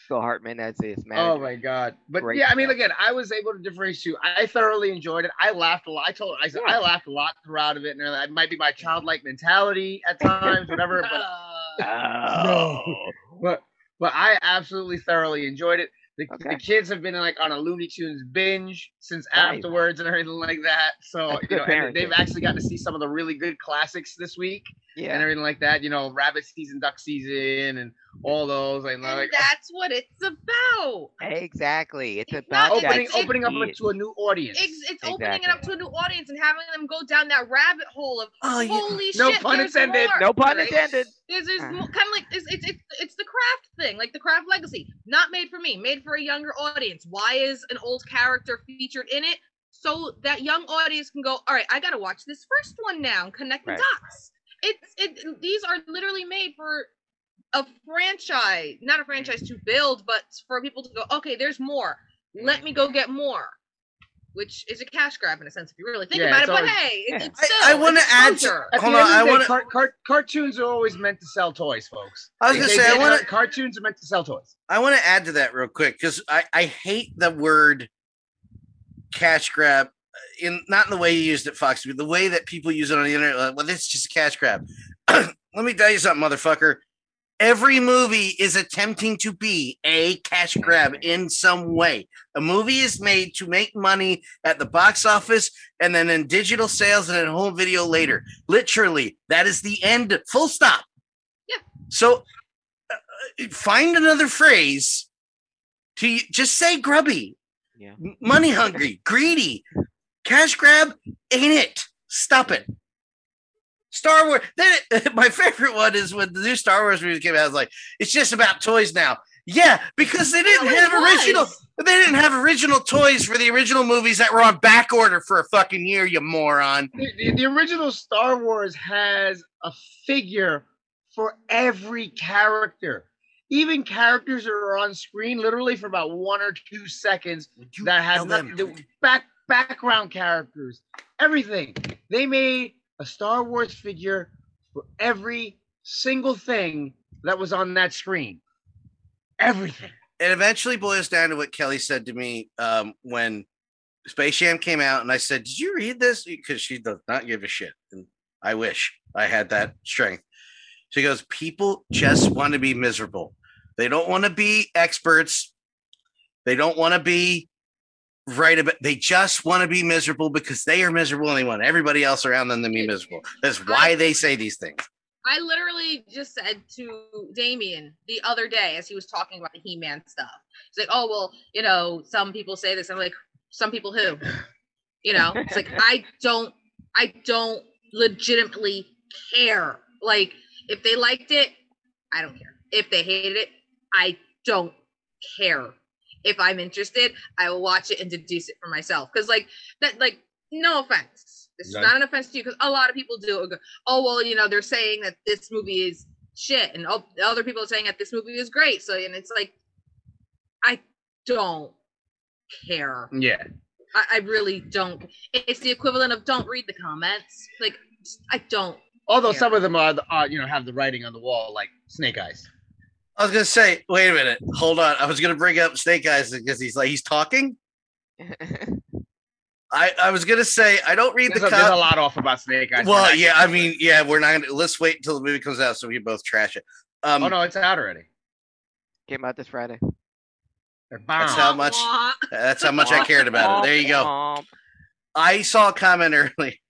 Phil Hartman as his manager. Oh my god! But Great yeah, I mean, again, I was able to differentiate. I thoroughly enjoyed it. I laughed a lot. I told, I said, Yeah. I laughed a lot throughout of it, and it might be my childlike mentality at times, whatever. But Oh. but but I absolutely thoroughly enjoyed it. The, Okay. the kids have been like on a Looney Tunes binge since Nice. afterwards and everything like that. So you know, they've actually gotten to see some of the really good classics this week and everything like that. You know, Rabbit season, Duck season, and all those. And and like that's what it's about. Exactly. It's It's about not- opening it's- opening up kid. to a new audience. It's, it's opening it up to a new audience and having them go down that rabbit hole of Oh, yeah. holy No shit. pun there's intended. more. No pun Right? intended. There's, there's Uh. kind of like it's, it's it's it's the craft thing, like the craft legacy, not made for me, made for a younger audience. Why is an old character featured in it? So that young audience can go, all right, I gotta watch this first one now and connect the Right. dots. It's it. These are literally made for a franchise, not a franchise to build, but for people to go, okay, there's more. Let me go mm-hmm. get more. Which is a cash grab in a sense, if you really think Yeah, about it. it's But hey, it, Yeah. it's I- I wanna it's add to- Hold on, I wanna- car- car- cartoons are always meant to sell toys, folks. I was gonna say I want cartoons are meant to sell toys. I want to add to that real quick because I, I hate the word cash grab uh, in not in the way you used it, Fox, but the way that people use it on the internet. Like, well, this is just a cash grab. Let me tell you something, motherfucker. Every movie is attempting to be a cash grab in some way. A movie is made to make money at the box office and then in digital sales and in home video later. Literally, that is the end, full stop. Yeah. So uh, find another phrase to just say grubby, Yeah. money hungry, greedy, cash grab. Ain't it? Stop it. Star Wars. Then it, my favorite one is when the new Star Wars movie came out. I was like, it's just about toys now. Yeah, because they didn't No, it have original. They didn't have original toys for the original movies that were on back order for a fucking year. You moron. The, the- the original Star Wars has a figure for every character. even characters that are on screen literally for about one or two seconds that has nothing them? to back background characters, everything. They made a Star Wars figure for every single thing that was on that screen. Everything. it eventually boils down to what Kelly said to me um, when Space Jam came out, and I said, "Did you read this?" Because she does not give a shit, and I wish I had that strength. She goes, "People just want to be miserable. They don't want to be experts. They don't want to be right about. They just want to be miserable because they are miserable, and they want everybody else around them to be miserable. That's why they say these things." I literally just said to Damien the other day as he was talking about the He-Man stuff. He's like, "Oh well, you know, some people say this." I'm like, "Some people who?" You know, it's like I don't, I don't legitimately care. Like, if they liked it, I don't care. If they hated it, I don't care. If I'm interested, I will watch it and deduce it for myself. Because like that, like, no offense. This is not an offense to you, because a lot of people do. Go, oh well, you know, they're saying that this movie is shit, and oh, other people are saying that this movie is great. So, and it's like, I don't care. Yeah. I, I really don't. It's the equivalent of don't read the comments. Like, I don't. Although Yeah. some of them are, are, you know, have the writing on the wall like Snake Eyes. I was gonna say, wait a minute, hold on. I was gonna bring up Snake Eyes because he's like he's talking. I, I was gonna say I don't read There's, the a, there's a lot off about Snake Eyes. Well, yeah, I getting mean, yeah, we're not gonna let's wait until the movie comes out so we can both trash it. Um, oh no, it's out already. Came out this Friday. That's how much- that's how much I cared about it. There you go. I saw a comment early.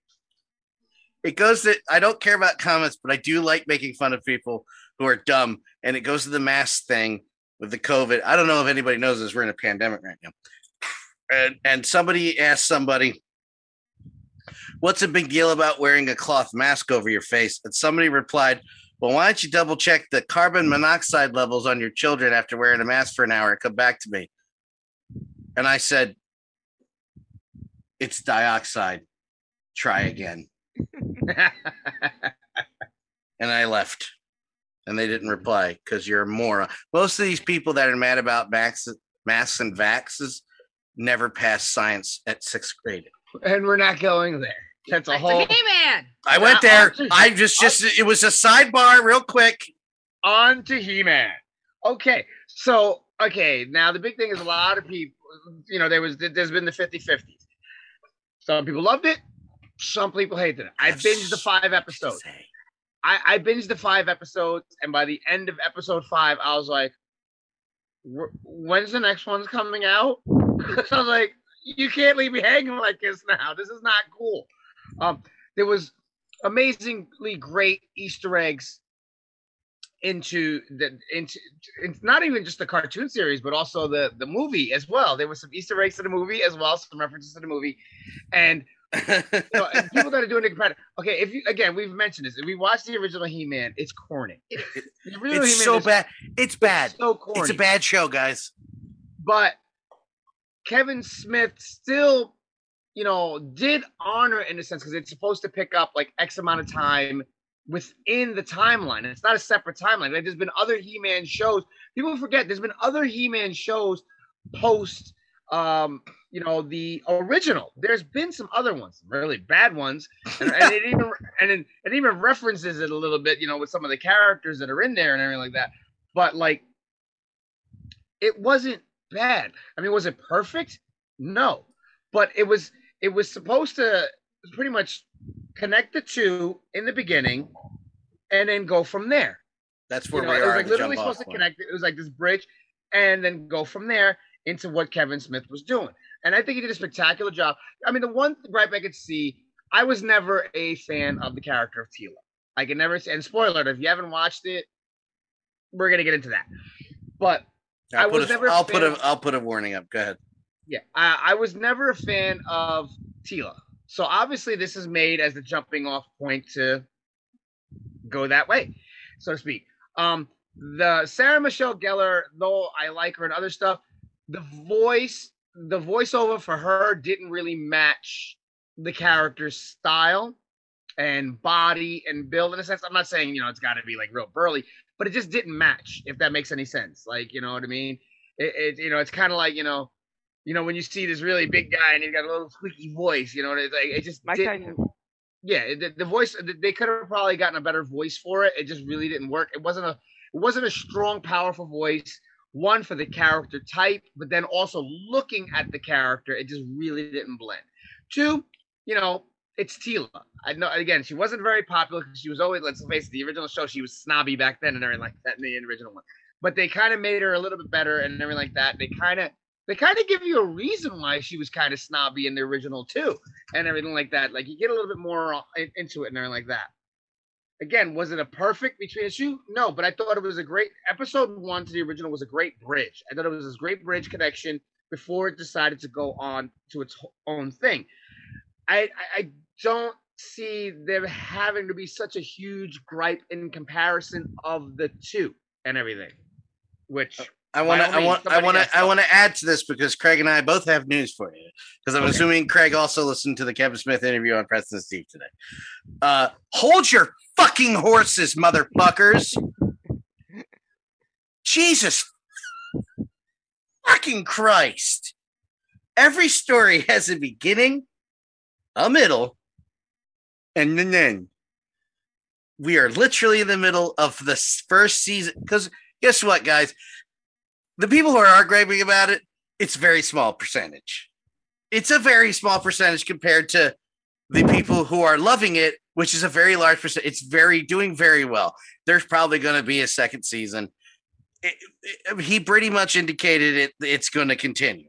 It goes that I don't care about comments, but I do like making fun of people who are dumb. And it goes to the mask thing with the COVID. I don't know if anybody knows this. We're in a pandemic right now. And and somebody asked somebody, what's a big deal about wearing a cloth mask over your face? And somebody replied, Well, why don't you double check the carbon monoxide levels on your children after wearing a mask for an hour and come back to me? And I said, It's dioxide. Try again. And I left. And they didn't reply because you're a moron. Most of these people that are mad about masks, masks and vaxes never passed science at sixth grade. and we're not going there. That's a Like whole the He-Man. I went there. I'll- I just, just, it was a sidebar, real quick. on to He-Man. Okay, so okay, now the big thing is a lot of people, you know, there was there's been the 50-50s. Some people loved it, some people hated it. I binged the five episodes. I, I binged the five episodes, and by the end of episode five, I was like, "When's the next one's coming out?" I was like, "You can't leave me hanging like this now. This is not cool." Um, there was amazingly great Easter eggs into the into it's not even just the cartoon series, but also the the movie as well. There was some Easter eggs to the movie as well, some references to the movie, and people that are doing it competitive. Okay, if you again, we've mentioned this. If we watch the original He-Man, it's corny. It original it's so is bad. It's bad. So corny. It's a bad show, guys. but Kevin Smith still, you know, did honor in a sense because it's supposed to pick up like X amount of time within the timeline. And it's not a separate timeline. Like there's been other He-Man shows. People forget there's been other He-Man shows post um you know the original there's been some other ones some really bad ones and, and it even and it, it even references it a little bit you know with some of the characters that are in there and everything like that but like it wasn't bad i mean was it perfect no but it was it was supposed to pretty much connect the two in the beginning and then go from there That's you where know, we it was like literally supposed to point. connect. It was like this bridge, and then go from there into what Kevin Smith was doing. And I think he did a spectacular job. I mean, the one gripe I could see, I was never a fan of the character of Teela. I could never say, and spoiler, alert, if you haven't watched it, we're gonna get into that. But I I'll put was a, never I'll put a I'll put a warning up. Go ahead. yeah, I, I was never a fan of Teela. So obviously, this is made as the jumping off point to go that way, so to speak. Um, the Sarah Michelle Gellar, though I like her and other stuff, the voice, the voiceover for her didn't really match the character's style. and body and build in a sense. I'm not saying you know it's got to be like real burly, but it just didn't match. If that makes any sense, like you know what I mean. It, it you know it's kind of like you know, you know when you see this really big guy and he's got a little squeaky voice, you know, it's like it just Mike didn't. Tyson. Yeah, the, the voice they could have probably gotten a better voice for it. It just really didn't work. It wasn't a it wasn't a strong, powerful voice. One for the character type, but then also looking at the character, it just really didn't blend. Two, you know, it's Teela. I know again, she wasn't very popular because she was always, let's face it, the original show, she was snobby back then and everything like that in the original one. But they kind of made her a little bit better and everything like that. They kind of they kind of give you a reason why she was kind of snobby in the original too, and everything like that. Like you get a little bit more uh, into it and everything like that. Again, was it a perfect between the two? No, but I thought it was a great episode one to the original was a great bridge. I thought it was this great bridge connection before it decided to go on to its own thing. I, I, don't see there having to be such a huge gripe in comparison of the two and everything. Which uh, I want to. I want. I want to. I want to add to this because Craig and I both have news for you. Because I'm Okay. assuming Craig also listened to the Kevin Smith interview on Preston Steve today. Uh, hold your fucking horses, motherfuckers! Jesus, fucking Christ! Every story has a beginning, a middle, and an end. We are literally in the middle of the first season. Because guess what, guys? The people who are arguing about it, it's very small percentage. It's a very small percentage compared to the people who are loving it, which is a very large percent. It's very doing very well. There's probably going to be a second season. It- it- he pretty much indicated it. It's going to continue.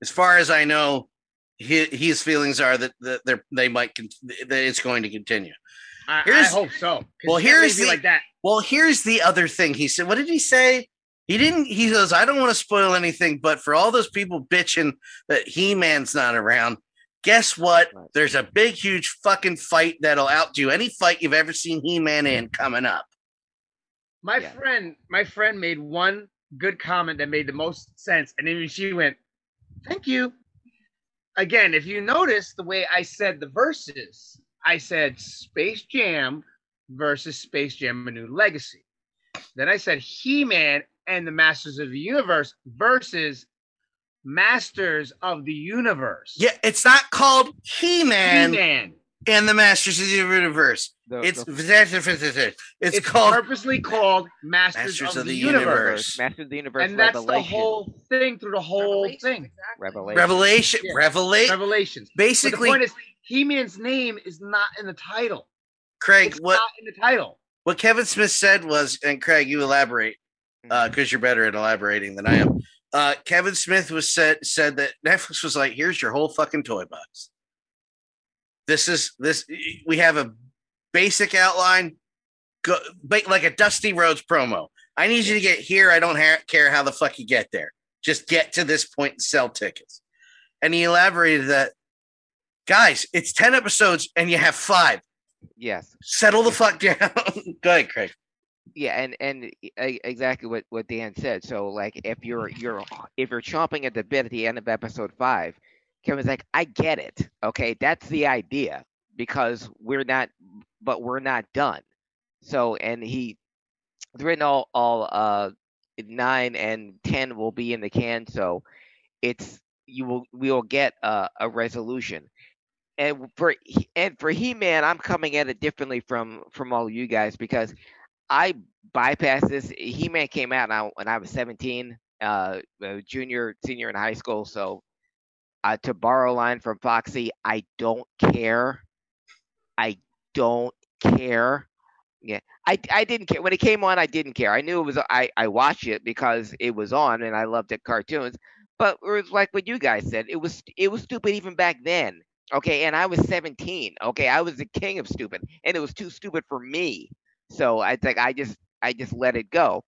As far as I know, his, his feelings are that, that they're, they might con- that it's going to continue. I, I Here's- hope so. well, here's the- like that. Well, here's the other thing. He said, what did he say? He didn't, he goes, I don't want to spoil anything, but for all those people bitching that He Man's not around, guess what? Right. There's a big, huge fucking fight that'll outdo any fight you've ever seen He Man in coming up. My Yeah. friend, my friend made one good comment that made the most sense, and then she went, "Thank you." Again, if you notice the way I said the verses, I said Space Jam versus Space Jam: A New Legacy. Then I said He-Man and the Masters of the Universe versus Masters of the Universe. Yeah, it's not called He Man and the Masters of the Universe. The- It's the it's, It's, called purposely called Masters, Masters of, the, Universe. Masters of the Universe and that's the whole thing through the whole Revelations, thing. Exactly. Revelation. Revelation. Yeah. Revelation. Revelations. But the point is, He-Man's name is not in the title. Craig, It's what not in the title. what Kevin Smith said was, and Craig, you elaborate Mm-hmm. because you're better at elaborating than I am. Uh, Kevin Smith was said said that Netflix was like, "Here's your whole fucking toy box. This is this. We have a basic outline, go like a Dusty Rhodes promo. I need you to get here. I don't ha- care how the fuck you get there. Just get to this point and sell tickets." And he elaborated that, guys, it's ten episodes and you have five. yes. Settle the fuck down. Go ahead, Craig. Yeah, and and exactly what what Dan said. So like, if you're you're if you're chomping at the bit at the end of episode five, Kevin's like, I get it. Okay, that's the idea because we're not, but we're not done. So and he, written all all uh nine and ten will be in the can. So it's you will we will get a, a resolution. And for and for He Man, I'm coming at it differently from from all you guys because I bypassed this. He Man came out now when I was 17, uh, uh, junior, senior in high school. So, uh, to borrow a line from Foxy, I don't care. I don't care. Yeah, I, I didn't care when it came on. I didn't care. I knew it was. I I watched it because it was on and I loved it cartoons. But it was like what you guys said. It was it was stupid even back then. Okay, and I was 17. Okay, I was the king of stupid, and it was too stupid for me. So I think I just I just let it go.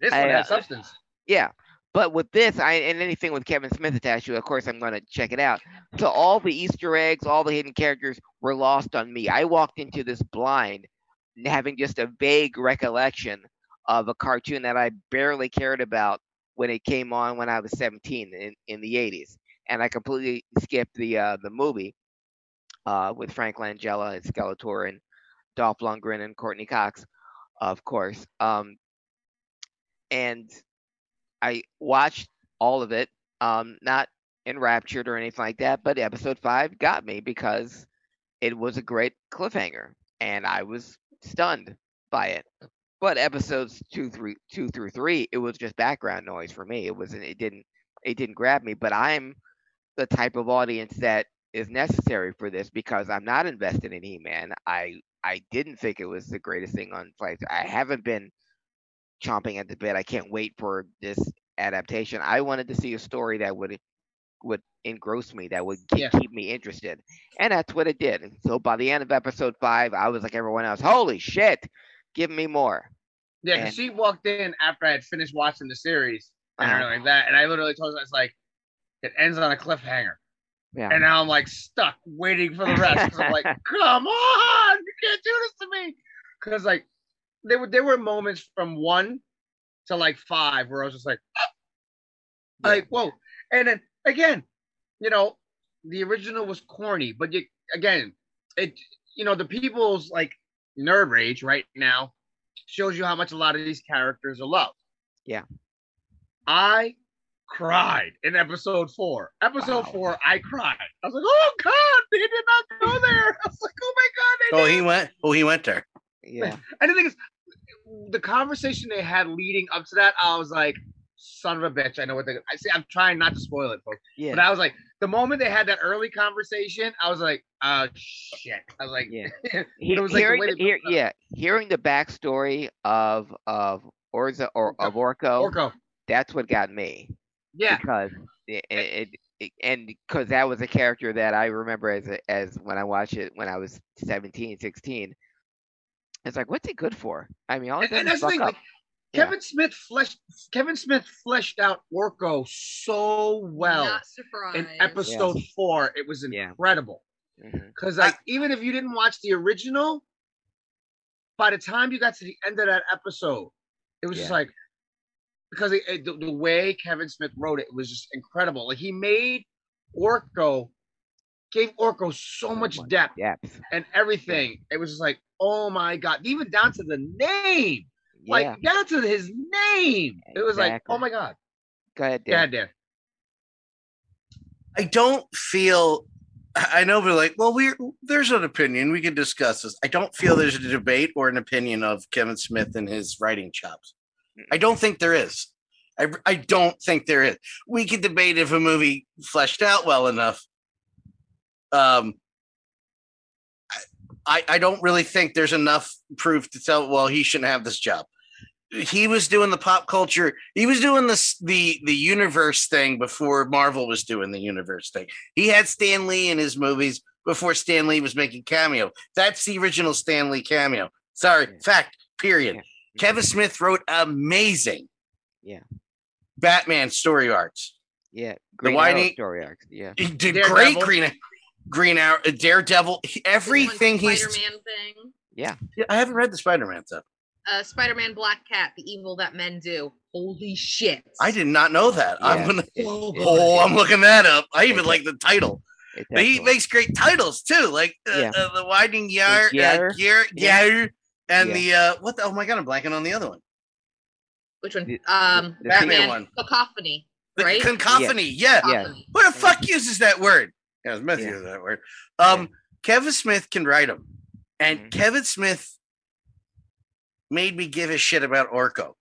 This I, one has uh, substance. Yeah. But with this, I and anything with Kevin Smith attached to it, of course I'm gonna check it out. So all the Easter eggs, all the hidden characters were lost on me. I walked into this blind, having just a vague recollection of a cartoon that I barely cared about when it came on when I was 17 in, in the 80s. And I completely skipped the uh, the movie. uh, with Frank Langella and Skeletor and Dolph Lundgren and Courteney Cox, of course. Um, and I watched all of it, um, not enraptured or anything like that, but episode five got me because it was a great cliffhanger, and I was stunned by it. But episodes two, three, two through three, it was just background noise for me. It wasn't. It didn't. It didn't grab me. But I'm the type of audience that is necessary for this because I'm not invested in He-Man. I I didn't think it was the greatest thing on flight. I haven't been chomping at the bit. I can't wait for this adaptation. I wanted to see a story that would would engross me, that would keep, Yeah. keep me interested, and that's what it did. And so by the end of episode five, I was like everyone else, "Holy shit, give me more!" Yeah, And- she walked in after I had finished watching the series and Uh-huh. everything like that, and I literally told her, "I was like, it ends on a cliffhanger," Yeah, and now I'm like stuck waiting for the rest. I'm like, "Come on, you can't do this to me," because like there were there were moments from one to like five where I was just like, ah! Yeah. like whoa, and then again, you know, the original was corny, but you again, it you know the people's like nerd rage right now shows you how much a lot of these characters are loved. Yeah. I cried in episode four. Episode Wow. four, I cried. I was like, oh god, they did not go there. I was like, oh my god, they Oh, did. he went. Oh, he went there. yeah, And the thing is, the conversation they had leading up to that, I was like, son of a bitch. I know what they. I see. I'm trying not to spoil it, folks. yeah. But I was like, the moment they had that early conversation, I was like, oh shit. I was like, Yeah. it He- was like the hearing, the- hear- yeah, hearing the backstory of of Orza or of Orko, Orko. that's what got me. Yeah. because it, eh it, it and because that was a character that I remember as a, as when I watched it when I was 17, 16. It's like, what's he good for? I mean, all he And, does and is that's the fuck thing. up. Like, Yeah. Kevin Smith fleshed Kevin Smith fleshed out Orko so well Not in episode four. It was Yeah. incredible. Mm-hmm. Because like even if you didn't watch the original, by the time you got to the end of that episode, it was just like because it, it- the, the way Kevin Smith wrote it was just incredible. Like he made Orko, gave Orko so, much, depth depth. and everything. It was just like, oh my god, even down to the name, Yeah. like down to his name. It was like, oh my god, Go ahead, yeah, Dan. Dan. I don't feel. I I know we're like, well, we're there's an opinion. We can discuss this. I don't feel there's a debate or an opinion of Kevin Smith and his writing chops. I don't think there is. I, I don't think there is. We could debate if a movie fleshed out well enough. Um, I I don't really think there's enough proof to tell. Well, he shouldn't have this job. He was doing the pop culture. He was doing this the the universe thing before Marvel was doing the universe thing. He had Stan Lee in his movies before Stan Lee was making cameo. That's the original Stan Lee cameo. Sorry, fact. Period. Yeah. Kevin Smith wrote amazing. Yeah. Batman story arcs. Yeah. Green Arrow whiny- story arcs. Yeah. He did Daredevil. great. Green Green Arrow, uh, Daredevil, he- everything he's. Spider-Man thing. Yeah, I haven't read the Spider Man stuff. Uh, Spider-Man Black Cat, the evil that men do. Holy shit! I did not know that. I'm gonna. it- it- Oh, I'm looking that up. I even It's- like the title. it's But he makes great titles too, like uh, Yeah. uh, the Winding yard, Gyre. uh, Gyre, Yeah. Gyre, and Yeah. the uh, what? The, oh my god, I'm blanking on the other one. Which one? The- Um, the Batman theme- one. Cacophony. The Right? Concophony. Yeah. Yeah. Cacophony. Who the fuck uses that word? Yeah, Smith Yeah. uses that word. Um, Kevin Smith can write them, and Mhm. Kevin Smith made me give a shit about Orko.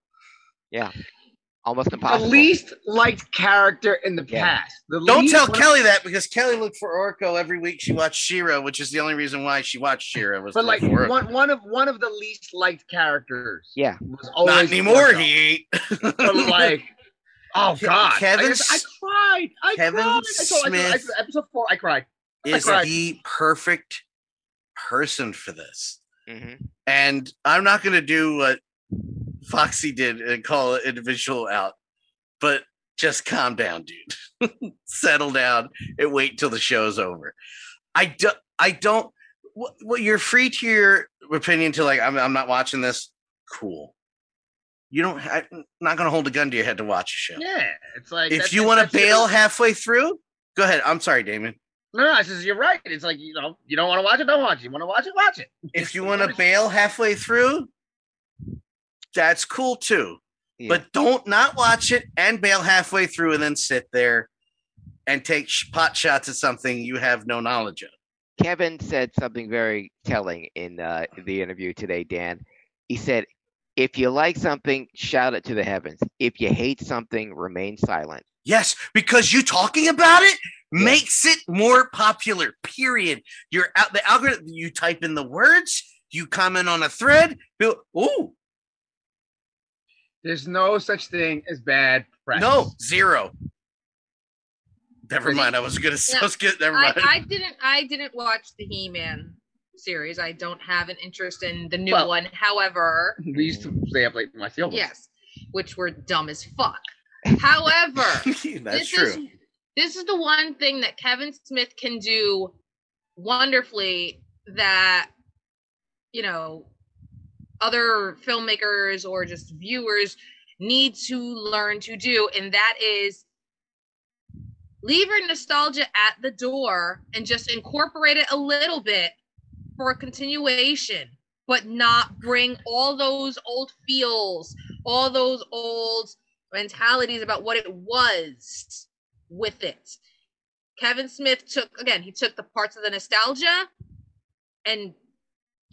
Almost impossible. The impossible. least liked character in the Yeah. past. The Don't tell liked- Kelly that because Kelly looked for Orko every week. She watched She-Ra, which is the only reason why she watched She-Ra. Was But like look for Orko. one one of one of the least liked characters. Yeah. Was always not anymore. Orko. He ain't. But like, oh god, Kevin I, just, I S- cried. I Kevin cried. I I told- I Smith- told- episode four, I cried. is cried. the perfect person for this. Mhm. And I'm not going to do what Foxy did and call an individual out, but just calm down, dude. Settle down and wait till the show's over. I don't. I don't. Well, you're free to your opinion to like. I'm, I'm not watching this. Cool. You don't. I'm not going to hold a gun to your head to watch a show. Yeah, it's like if you want to that's your- bail halfway through, go ahead. I'm sorry, Damon. No, no, I says you're right. It's like you know, you don't want to watch it, don't watch it. You want to watch it, watch it. If you want to bail halfway through, that's cool too. Yeah. But don't not watch it and bail halfway through and then sit there and take pot shots at something you have no knowledge of. Kevin said something very telling in uh, the interview today, Dan. He said, if you like something, shout it to the heavens. If you hate something, remain silent. Yes, because you talking about it Yeah. makes it more popular. Period. You're out the algorithm. You type in the words. You comment on a thread. Ooh, There's no such thing as bad press. no zero. Never mind. I was gonna. I was good. Never mind. I didn't I didn't watch the He-Man series. I don't have an interest in the new Well- one. However, We used to stay up late and watch the old yes, which were dumb as fuck. However, That's this true. is this is the one thing that Kevin Smith can do wonderfully that you know other filmmakers or just viewers need to learn to do and that is leave your nostalgia at the door and just incorporate it a little bit for a continuation but not bring all those old feels all those old mentalities about what it was with it. Kevin Smith took again, he took the parts of the nostalgia and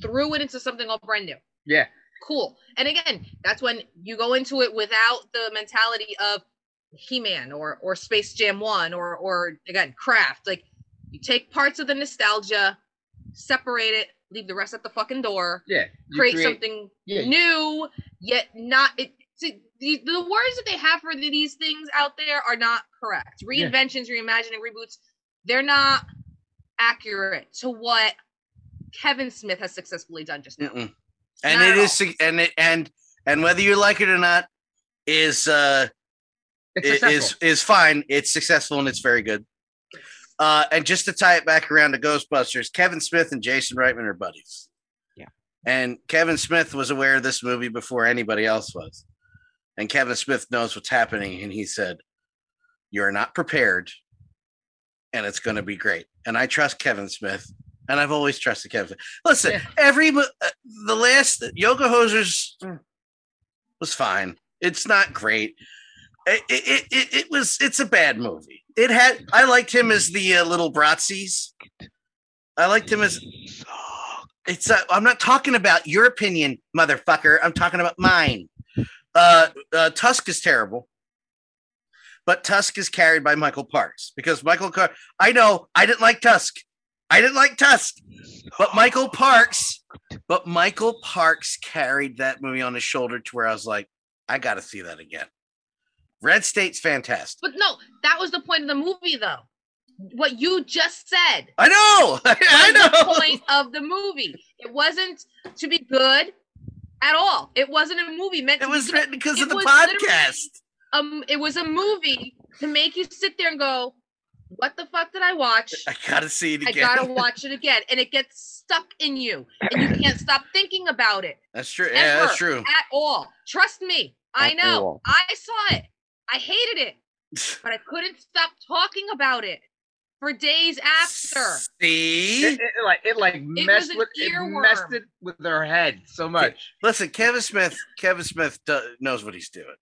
threw it into something all brand new. Yeah. Cool. And again, that's when you go into it without the mentality of He-Man or or Space Jam 1 or or again, Craft. Like you take parts of the nostalgia, separate it, leave the rest at the fucking door Yeah. you create, something yeah. new, yet not it. See, the, the words that they have for these things out there are not correct. Yeah. Reinventions, reimagining, reboots, they're not accurate to what Kevin Smith has successfully done just now. Mm-mm. And Not it at is, sig- and it, and and whether you like it or not, is uh It's is is fine. It's successful and it's very good. Uh, and just to tie it back around to Ghostbusters, Kevin Smith and Jason Reitman are buddies. Yeah. And Kevin Smith was aware of this movie before anybody else was. And Kevin Smith knows what's happening. And he said, You're not prepared. And it's going to be great. And I trust Kevin Smith. And I've always trusted Kevin. Listen, Yeah. every uh, the last Yoga Hosers was fine. It's not great. It, it, it, it was it's a bad movie. It had I liked him as the uh, little Bratzis. I liked him as it's uh, I'm not talking about your opinion, motherfucker. I'm talking about mine. Uh, uh Tusk is terrible. But Tusk is carried by Michael Parks because Michael Car- I know I didn't like Tusk. I didn't like Tusk. But Michael Parks, but Michael Parks carried that movie on his shoulder to where I was like, I got to see that again. Red State's fantastic. But no, that was the point of the movie, though. What you just said I know. I was the know. point of the movie. It wasn't to be good at all. It wasn't a movie meant It was be written because It of the podcast. um it was a movie to make you sit there and go what the fuck did i watch I gotta see it i gotta watch it again and it gets stuck in you and you can't stop thinking about it That's true. Yeah, that's true. at all trust me i know all. i saw it i hated it but i couldn't stop talking about it for days after See, It, it, like it like was messed an with it messed it with their head so much. listen, Kevin Smith. Kevin Smith do- knows what he's doing.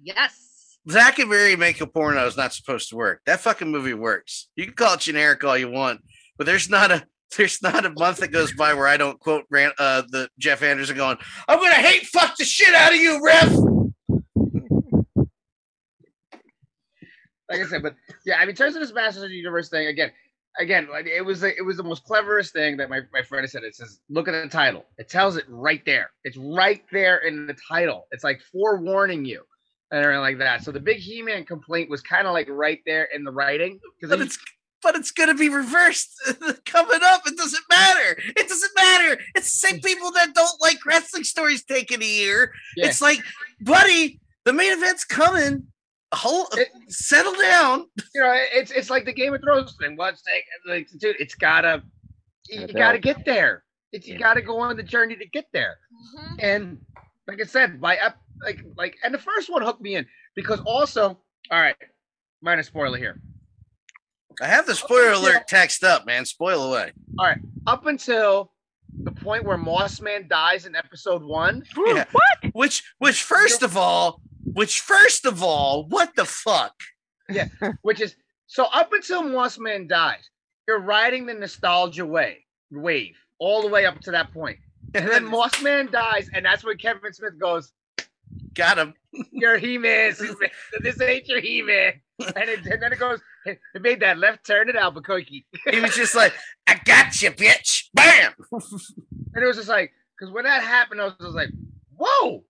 yes Zack and Mary make a porno is not supposed to work. That fucking movie works. You can call it generic all you want, but there's not a there's not a month that goes by where I don't quote Ran- uh, the Jeff Anderson going, "I'm gonna hate fuck the shit out of you, ref." like I said, but yeah, I mean, in terms of this Masters of the Universe thing, again, again, it was it was the most cleverest thing that my, my friend said. It says, look at the title. It tells it right there. It's right there in the title. It's like forewarning you and everything like that. So the big He-Man complaint was kind of like right there in the writing But it's but it's gonna be reversed coming up. It doesn't matter. It doesn't matter. It's the same people that don't like wrestling stories taking a year. Yeah. It's like, buddy, the main event's coming. Hold, It- settle down. you know, it's it's like the Game of Thrones thing. What's like, like dude, it's gotta you, Gotta gotta get there. It's you Yeah. gotta go on the journey to get there. Mhm. and like I said, by up like like and the first one hooked me in because also, all right, minor spoiler here. I have the spoiler until- alert text up, man. Spoil away. All right up until the point where Mossman dies in episode one. Yeah. Which, which, first of all, which, first of all, what the fuck? Yeah which is so up until Mossman dies, you're riding the nostalgia way wave all the way up to that. And then Mossman dies, and that's when Kevin Smith goes, got him. "Your He-Man, this ain't your He-Man." And, it, and then it goes, it made that left turn at Albuquerque, He was just like, I got you, bitch. Bam. and it was just like, because when that happened, I was just like, "Whoa."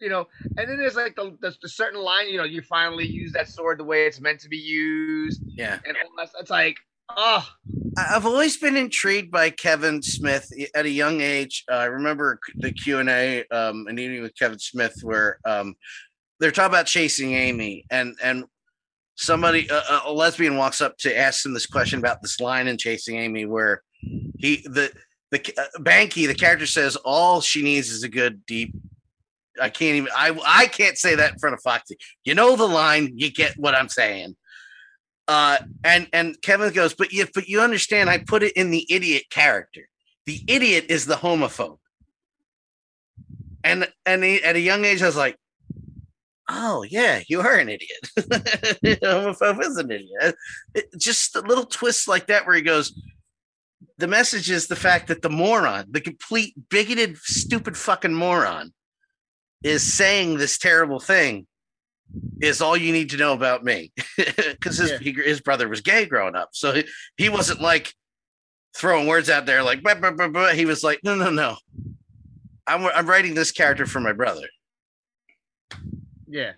You know, and then there's like the, the, the certain line, you know, you finally use that sword the way it's meant to be used, Yeah. and all that. It's like, oh, I've always been intrigued by Kevin Smith at a young age. Uh, I remember the Q and A, um, an evening with Kevin Smith, where um, they're talking about chasing Amy, and and somebody, a, a- a lesbian, walks up to ask him this question about this line in Chasing Amy, where he the the uh, Banky, the character says, all she needs is a good deep. I can't even. I I can't say that in front of Foxy. You know the line. You get what I'm saying. Uh, and and Kevin goes, but you but you understand, I put it in the idiot character. The idiot is the homophobe. And and he, at a young age, I was like, oh yeah, you are an idiot. homophobe is an idiot. It- just a little twist like that where he goes, the message is the fact that the moron, the complete bigoted, stupid fucking moron, is saying this terrible thing is all you need to know about me because his Yeah. he, his brother was gay growing up, so he, he wasn't like throwing words out there like "Bah, bah, bah, bah." he was like no no no, I'm I'm writing this character for my brother. yeah.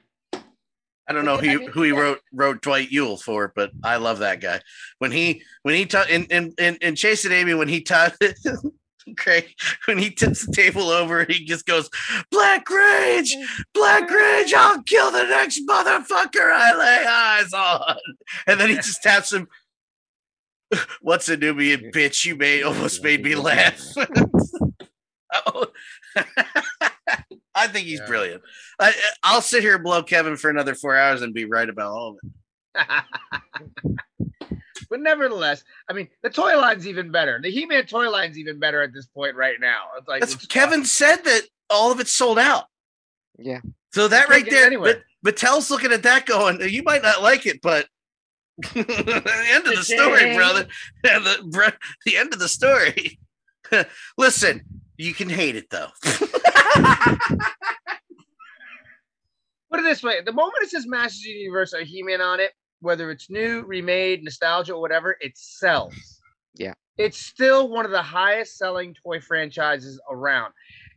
I don't know who I he, mean, who he yeah. wrote wrote Dwight Ewell for, but I love that guy. When he when he taught in in in, in Chasing Amy when he taught Craig when he tips the table over, he just goes Black Rage, Black Rage. I'll kill the next motherfucker I lay eyes on, and then he just taps him. What's a Nubian bitch? You made almost made me laugh. Oh. I think he's Yeah. brilliant. I, I'll sit here and blow Kevin for another four hours and be right about all of it. but nevertheless, I mean, the toy line's even better. The He-Man toy line's even better at this point right now. It's like it's Kevin said that all of it's sold out. Yeah. So that right there, anywhere. but Mattel's looking at that going, you might not like it, but the end of the story, Dang. brother. the, br- the end of the story. Listen, you can hate it though. Put it this way: the moment it says Masters of the Universe or He-Man on it, whether it's new, remade, nostalgia, or whatever, it sells. Yeah. It's still one of the highest selling toy franchises around.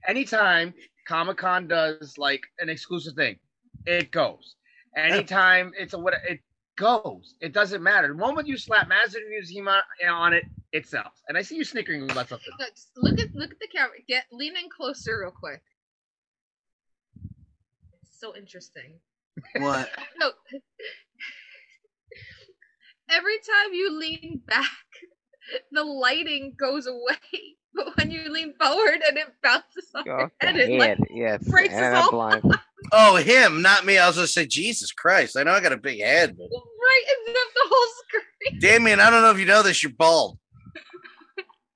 Anytime Comic Con does like an exclusive thing, it goes. Anytime it's a what it goes. It doesn't matter. The moment you slap Masters of the Universe He-Man on it, it sells. And I see you snickering about something. Look, look at look at the camera. Get lean in closer real quick. It's so interesting. what? No. Every time you lean back, the lighting goes away. But when you lean forward and it bounces off your the head, it like head, yes. breaks and us all. Oh, him, not me. I was gonna say, Jesus Christ. I know I got a big head, but right in the, the whole screen. Damien, I don't know if you know this, you're bald.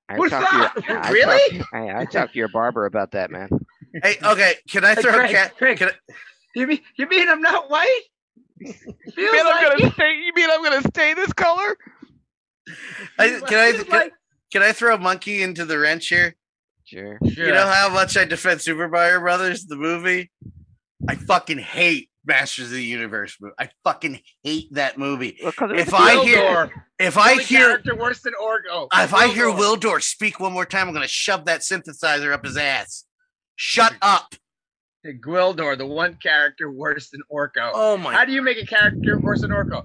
I What's talked to that? your, I Really? Talked, I, I talked to your barber about that, man. Hey, okay, can I Hey, throw a Craig, cat? Craig. Can I, You mean you mean I'm not white? Feels I'm gonna it. stay. You mean I'm gonna stay this color? I, can I can, like- can I throw a monkey into the wrench here? Sure. Sure. You know how much I defend Super Mario Brothers, the movie? I fucking hate Masters of the Universe movie. I fucking hate that movie. Well, 'cause If I Gwildor. hear- Gwildor, If I hear worse than Orko. Oh, if I hear Gwildor. Gwildor speak one more time, I'm gonna shove that synthesizer up his ass. Shut up. Gwildor, the one character worse than Orko. Oh my How do you make a character worse than Orko?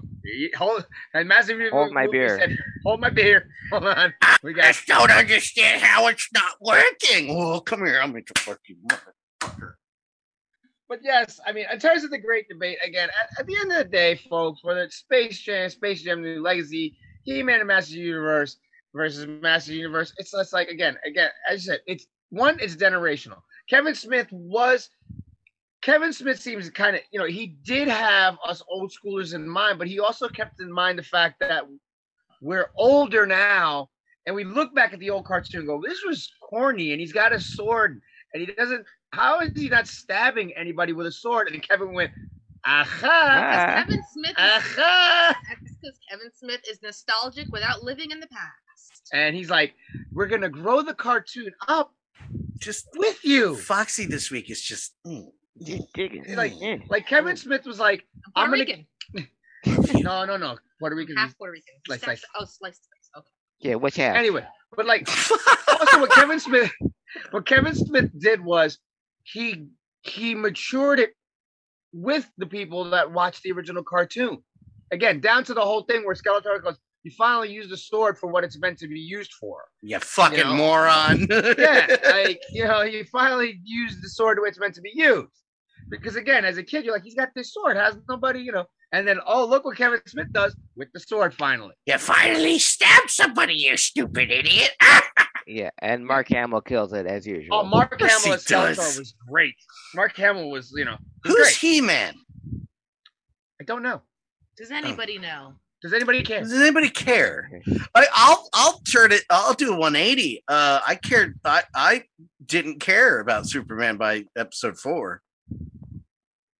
Hold and massive. Hold my movie beer. said, Hold my beer. Hold on. We I just don't understand how it's not working. Oh, come here. I'll make a fucking motherfucker. But yes, I mean, in terms of the great debate, again, at, at the end of the day, folks, whether it's Space Jam, Space Jam New Legacy, He-Man and Masters of the Universe versus Masters of the Universe, it's just like again, again, as you said, it's one, it's generational. Kevin Smith was Kevin Smith seems kind of, you know, he did have us old schoolers in mind, but he also kept in mind the fact that we're older now, and we look back at the old cartoon and go, this was corny, and he's got a sword, and he doesn't. How is he not stabbing anybody with a sword? And Kevin went, aha, Ah. Kevin Smith. Is, aha. that's because Kevin Smith is nostalgic without living in the past. And he's like, we're gonna grow the cartoon up Just with you. Foxy this week is just. mm. Digging. Like- Yeah. Like Kevin Smith was like, I'm I'm Puerto gonna- Rican. no, no, no, Puerto Rican. half Puerto Rican. Slice, Slice, slice. Oh, slice, slice. Okay. yeah, which half? Anyway, but like also what Kevin Smith what Kevin Smith did was he he matured it with the people that watched the original cartoon. Again, down to the whole thing where Skeletor goes, you finally use the sword for what it's meant to be used for. You fucking You know? moron. Yeah, like you know, you finally use the sword the way it's meant to be used. Because again, as a kid, you're like, he's got this sword, has nobody, you know. And then, oh, look what Kevin Smith does with the sword finally. you finally stabbed somebody, you stupid idiot. Yeah, and Mark Hamill kills it as usual. Oh, Mark course Hamill as Skeletor was great. Mark Hamill was, you know, Who's great. He Man? I don't know. Does anybody know? Does anybody care? Does anybody care? I, I'll I'll turn it. I'll do a 180. Uh, I cared. I I didn't care about Superman by episode four.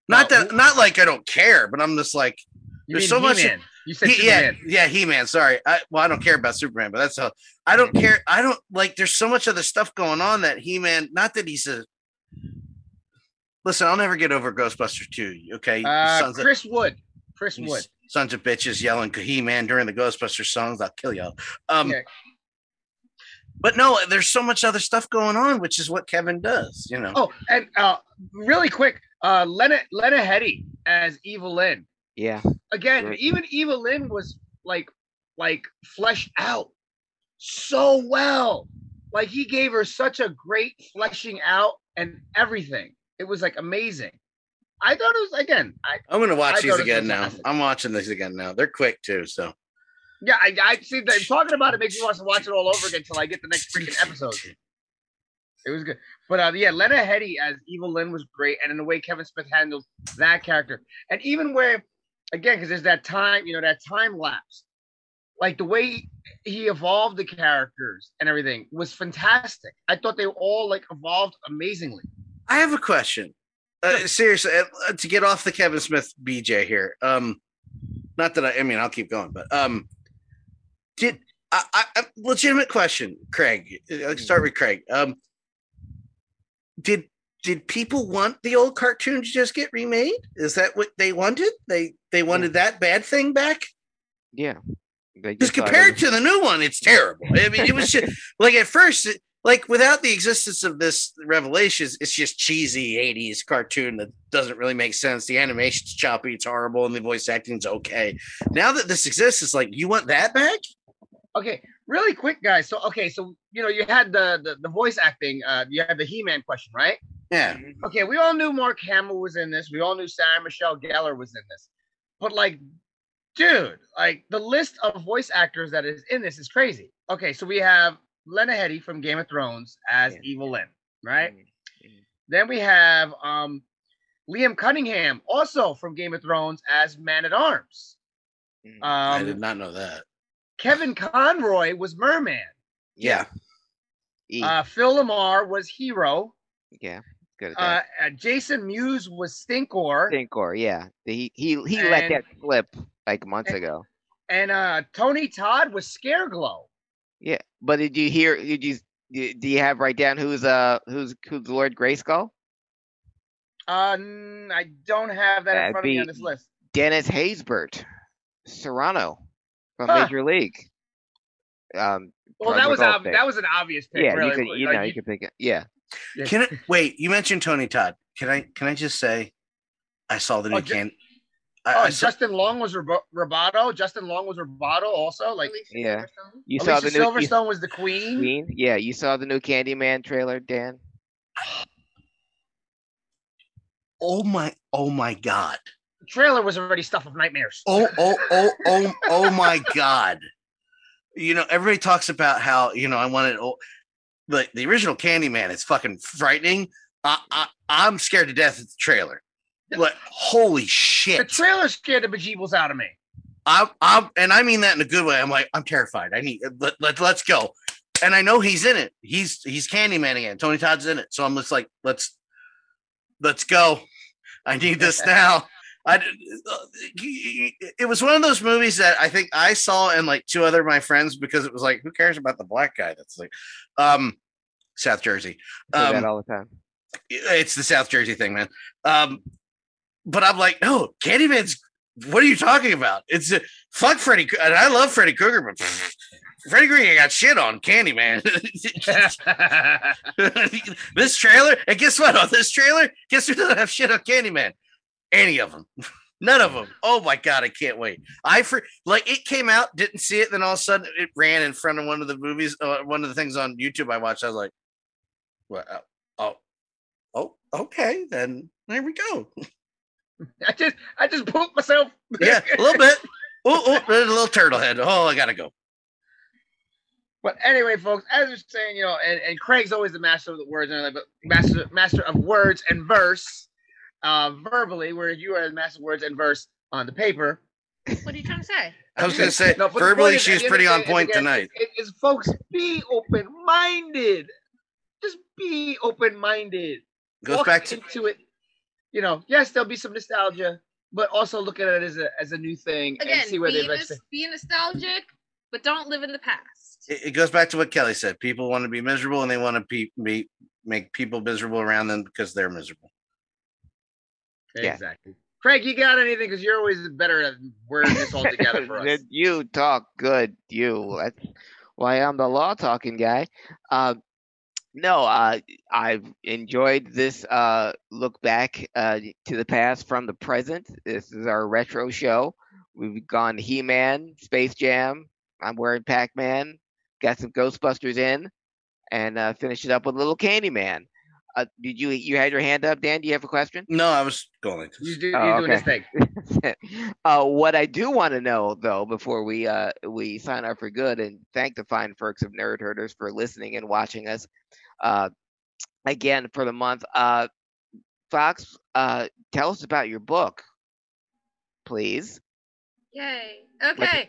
Not Well, that, not like I don't care, but I'm just like, You There's mean so much- He-Man. You said He- yeah, Superman. yeah, He Man. Sorry, I well, I don't care about Superman, but that's how I don't care. I don't like. There's so much other stuff going on that He Man. Not that he's a. Listen, I'll never get over Ghostbusters 2. Okay, Uh, sons of- Chris Wood. Chris Wood. Sons of bitches yelling He Man during the Ghostbusters songs. I'll kill y'all. Um, Yeah. but no, there's so much other stuff going on, which is what Kevin does. You know. Oh, and uh, really quick, uh, Lena Lena Headey as Evil Lynn. Yeah, Again, Right. even Evil Lynn was like like fleshed out so well. Like he gave her such a great fleshing out and everything. It was like amazing. I thought it was again. I I'm gonna watch I these thought it was again now. I'm watching these again now. They're quick too, so yeah, I, I see that talking about it makes me want to watch it all over again until I get the next freaking episode. It was good. But uh, yeah, Lena Headey as Evil Lynn was great. And in the way Kevin Smith handled that character. And even where, again, because there's that time, you know, that time lapse. Like the way he evolved the characters and everything was fantastic. I thought they all like evolved amazingly. I have a question. Uh, seriously, uh, to get off the Kevin Smith BJ here. Um, not that I, I mean, I'll keep going, but um, did I, I, legitimate question, Craig? uh, Let's start with Craig. Um, did did people want the old cartoon to just get remade? Is that what they wanted? They they wanted that bad thing back? yeah. Because compared was- to the new one, it's terrible. I mean, it was just like at first, it- like without the existence of this revelations, it's just cheesy '80s cartoon that doesn't really make sense. The animation's choppy, it's horrible, and the voice acting's okay. Now that this exists, it's like you want that back? Okay, really quick, guys. So okay, so you know, you had the the, the voice acting, uh, you had the He-Man question, right? Yeah, okay, we all knew Mark Hamill was in this. We all knew Sarah Michelle Gellar was in this. But like, dude, like the list of voice actors that is in this is crazy. Okay, so we have Lena Headey from Game of Thrones as Yeah. Evil Lynn, right? Mhm. Then we have um Liam Cunningham, also from Game of Thrones, as Man at Arms. Mhm. I did Um, not know that. Kevin Conroy was Merman. Yeah, E. Uh, Phil LaMarr was Hero. yeah, good at Uh, that. uh, Jason Mewes was Stinkor. Stinkor, yeah. He he he let that slip like months and- ago. and uh Tony Todd was Scareglow. Yeah, but did you hear? Did you do do you have right down who's uh who's who's Lord Grayskull? Uh, n- I don't have that in That'd front of me on this list. Dennis Haysbert, Cerrano from Huh. Major League. Um, Well, that the was ob- pick. that was an obvious pick. yeah, really. you could you Like, know you could pick it. Yeah, yeah. can I wait? You mentioned Tony Todd. Can I can I just say, I saw the new Oh, ju- can. I, Oh, I and saw, Justin Long was Rob- Roboto. Justin Long was Roboto also. Like yeah. Silverstone? you saw the new you- Silverstone was the Queen. Queen. Yeah, you saw the new Candyman trailer, Dan. oh my oh my god. The trailer was already stuff of nightmares. oh oh oh oh oh my god you know everybody talks about how you know i wanted oh, the, the original candyman is fucking frightening I, I i'm scared to death of the trailer but holy shit! The trailer scared the bejeebles out of me. I'm, I'm, and I mean that in a good way. I'm like, I'm terrified. I need let, let let's go. And I know he's in it. He's he's Candyman again. Tony Todd's in it. So I'm just like, let's let's go. I need this now. I it was one of those movies that I think I saw and like two other of my friends because it was like, who cares about the black guy? That's like, um, South Jersey. I say that Um, all the time. it's the South Jersey thing, man. Um, but I'm like, no, Candyman's. What are you talking about? It's a, fuck Freddy, and I love Freddy Krueger, but Freddy Krueger got shit on Candyman. this trailer, and guess what? On this trailer, guess who doesn't have shit on Candyman? Any of them. None of them. Oh my god, I can't wait. I for like it came out, didn't see it, then all of a sudden it ran in front of one of the movies, uh, one of the things on YouTube I watched. I was like, "What? uh, Oh, oh, okay, then there we go. I just I just pooped myself. Yeah, a little bit. Oh, oh, there's a little turtle head. Oh, I gotta go. But anyway, folks, as you're saying, you know, and, and Craig's always the master of the words and everything, but master master of words and verse, uh, verbally, where you are the master of words and verse on the paper. What are you trying to say? I was gonna say No, verbally, point is, she was pretty on point again, tonight. Is, is folks be open minded. Just be open minded. Goes back to into it. You know, yes, there'll be some nostalgia, but also look at it as a as a new thing Again, and see where be, they nos- be nostalgic, but don't live in the past. it, it goes back to what Kelly said. People want to be miserable and they want to be, be make people miserable around them because they're miserable. Yeah. Exactly. Craig, you got anything? Because you're always better at wearing this all together for us. Did you talk good, you. That's why I'm the law talking guy. Uh, no, uh, I've enjoyed this uh, look back uh, to the past from the present. This is our retro show. We've gone He Man, Space Jam. I'm wearing Pac Man. Got some Ghostbusters in, and uh, finished it up with little Candyman. Uh, did you you had your hand up, Dan? Do you have a question? No, I was going like You this. do, you Oh, doing this thing. uh, what I do want to know, though, before we uh, we sign off for good, and thank the fine folks of Nerd Herders for listening and watching us, uh, again for the month. Uh, Fox, uh, tell us about your book, please. Yay. Okay.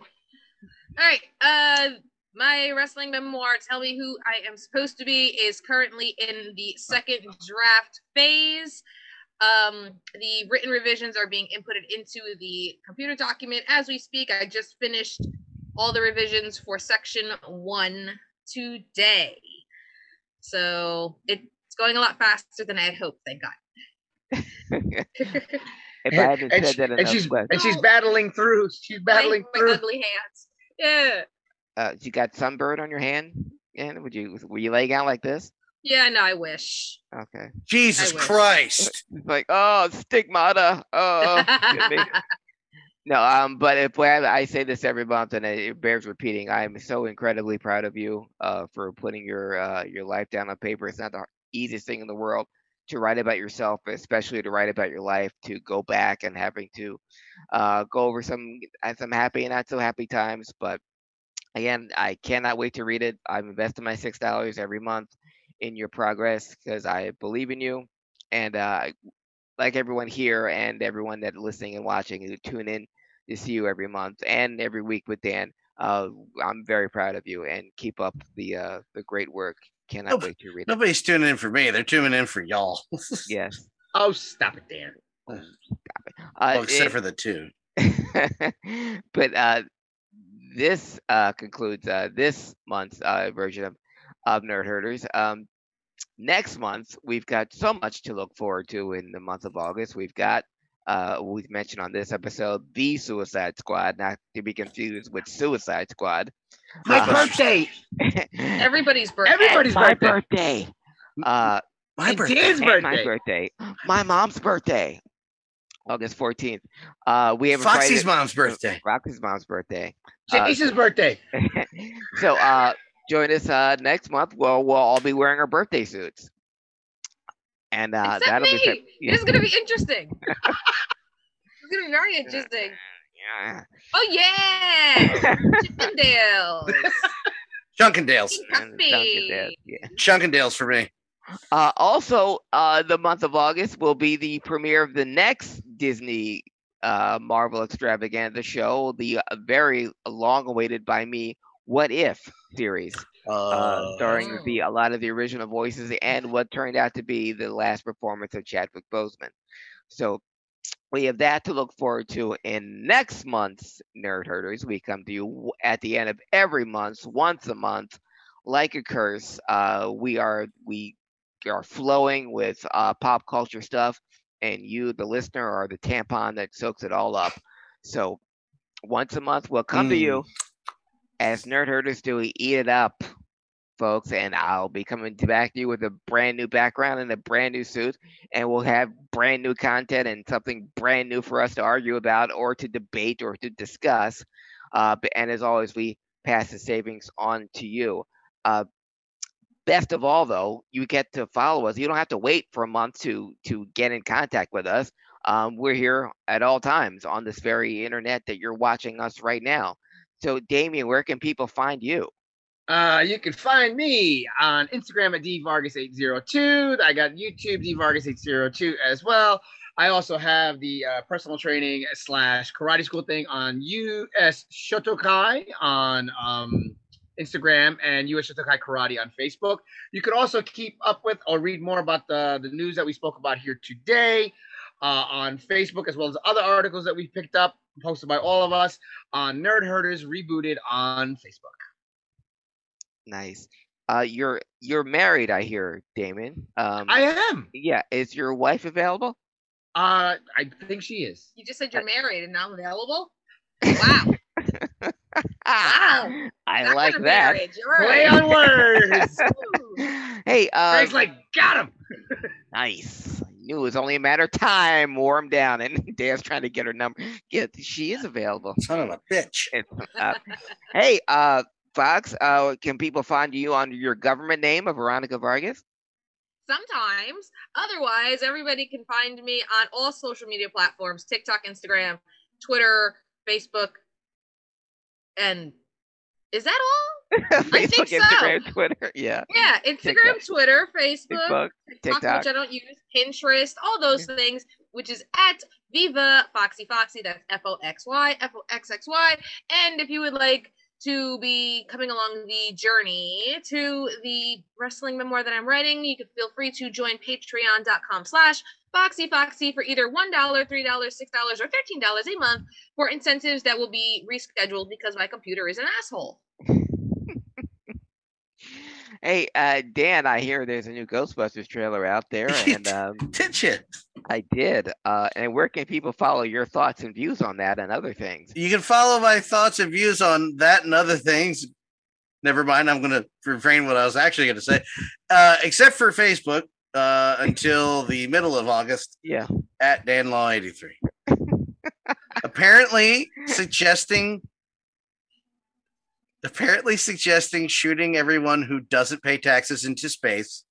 All right. Uh my wrestling memoir, Tell Me Who I Am Supposed to Be, is currently in the second draft phase. Um, the written revisions are being inputted into the computer document as we speak. I just finished all the revisions for section one today. So it's going a lot faster than I had hoped, thank God. If I hadn't and, said she- that and she's and she's battling through. She's battling through. my ugly hands. Yeah. Uh, you got sunburn on your hand. And would you were you laying out like this? Yeah, no, I wish. Okay. Jesus wish. Christ. It's like oh stigmata. Oh. No, um, but if I, I say this every month and it bears repeating, I am so incredibly proud of you uh, for putting your uh, your life down on paper. It's not the easiest thing in the world to write about yourself, especially to write about your life. To go back and having to uh, go over some some happy and not so happy times. But again, I cannot wait to read it. I'm investing my six dollars every month in your progress because I believe in you, and uh, like everyone here and everyone that listening and watching who tune in to see you every month and every week with Dan. Uh, I'm very proud of you and keep up the uh, the great work. Cannot Nope. wait to read it. Nobody's tuning in for me. They're tuning in for y'all. Yes. Oh, stop it, Dan. Stop Uh, well, except it- for the two. but uh, this uh, concludes uh, this month's uh, version of, of Nerd Herders. Um, next month, we've got so much to look forward to in the month of August. We've got, uh, we've mentioned on this episode, The Suicide Squad, not to be confused with Suicide Squad. My Uh, birthday. Everybody's birthday. Everybody's my birthday. birthday. Uh, My And birthday. My birthday. birthday. My mom's birthday. August 14th. Uh, we have Foxy's invited- mom's birthday. Roxy's mom's birthday. Uh, Janice's birthday. so uh join us uh next month. Well, we'll all be wearing our birthday suits. And uh Except that'll me. be fa- This is gonna be interesting. it's gonna be very interesting. yeah. Oh yeah, Chippendales. Chunkendales. And Dunkin' Donuts, yeah. Chunkendales for me. Uh also uh the month of August will be the premiere of the next Disney uh, Marvel extravaganza show, the uh, very long awaited by me What If series, uh, Uh, starring Oh. the a lot of the original voices and what turned out to be the last performance of Chadwick Boseman. So we have that to look forward to in next month's Nerd Herders. We come to you at the end of every month, once a month, like a curse. Uh, we are we are flowing with uh, pop culture stuff, and you, the listener, are the tampon that soaks it all up. So once a month, we'll come to you as Nerd Herders do. We eat it up, folks, and I'll be coming to back to you with a brand new background and a brand new suit, and we'll have brand new content and something brand new for us to argue about or to debate or to discuss. Uh, and as always, we pass the savings on to you. Uh, best of all, though, you get to follow us. You don't have to wait for a month to to get in contact with us. Um, we're here at all times on this very internet that you're watching us right now. So, Damien, where can people find you? Uh, you can find me on Instagram at dvargas802. I got YouTube dvargas802 as well. I also have the uh, personal training slash karate school thing on US Shotokai on um, Instagram and US Shotokai Karate on Facebook. You can also keep up with or read more about the, the news that we spoke about here today uh, on Facebook, as well as other articles that we picked up, posted by all of us on Nerd Herders Rebooted on Facebook. Nice. Uh, you're you're married, I hear, Damon. Um, I am. yeah. Is your wife available? Uh, I think she is. You just said you're married and not available. Wow. Wow. I That like kind of that. marriage, you're Play on words. hey, uh, Greg's like, got him. nice. I knew it was only a matter of time. Warm down, and Dan's trying to get her number. Yeah, she is available. son of a bitch. Uh, hey, uh, Fox, uh, can people find you under your government name of Veronica Vargas? Sometimes. Otherwise, everybody can find me on all social media platforms TikTok, Instagram, Twitter, Facebook. And is that all? Facebook, think so. Instagram, Twitter, yeah, Yeah, Instagram, TikTok. Twitter, Facebook, Facebook, TikTok, TikTok. which I don't use, Pinterest, all those things, which is at Viva Foxy Foxy. That's F O X Y, F O X X Y. And if you would like to be coming along the journey to the wrestling memoir that I'm writing, you can feel free to join patreon.com slash Foxy Foxy for either $1, $3, $6, or $13 a month for incentives that will be rescheduled because my computer is an asshole. Hey, uh, Dan, I hear there's a new Ghostbusters trailer out there, and um, Did you? I did. Uh, and where can people follow your thoughts and views on that and other things? You can follow my thoughts and views on that and other things. Never mind, I'm going to refrain what I was actually going to say, uh, except for Facebook uh, until the middle of August Yeah. at Dan Law 83. apparently suggesting apparently suggesting shooting everyone who doesn't pay taxes into space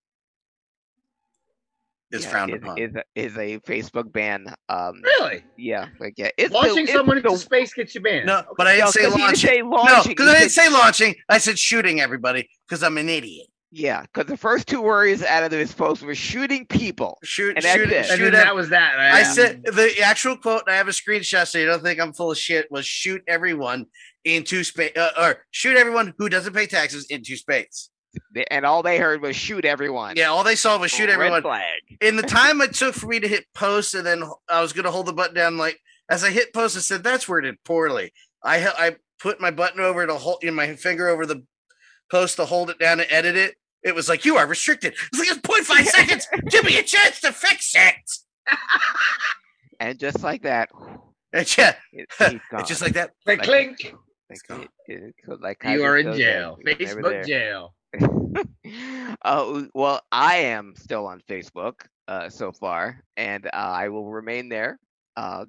is yeah, frowned is, upon. Is, a- is a Facebook ban. Um, Really? yeah, like yeah, it's Launching it's someone into the- space gets you banned. no, but I didn't No, say 'cause you didn't launching. say No, launching. because I didn't say launching. I said shooting everybody because I'm an idiot. Yeah, because the first two words out of this post were shooting people. Shoot, And shoot, it. shoot then that was that. I Yeah. said the actual quote, and I have a screenshot so you don't think I'm full of shit, was shoot everyone into space, uh, or shoot everyone who doesn't pay taxes into space. They- And all they heard was shoot everyone. Yeah, all they saw was shoot Red everyone. flag. In the time it took for me to hit post, and then I was going to hold the button down, like as I hit post, I said, that's worded poorly. I, he- I put my button over to hold, in my finger over the post to hold it down and edit it. It was like, you are restricted. It's like, it's 0.5 seconds. Give me a chance to fix it. And just like that, And yeah, it, he's it's just like that. They like- clink. Like, it- it- like You are in jail. he was never Facebook jail. uh, well, I am still on Facebook uh, so far, and uh, I will remain there uh,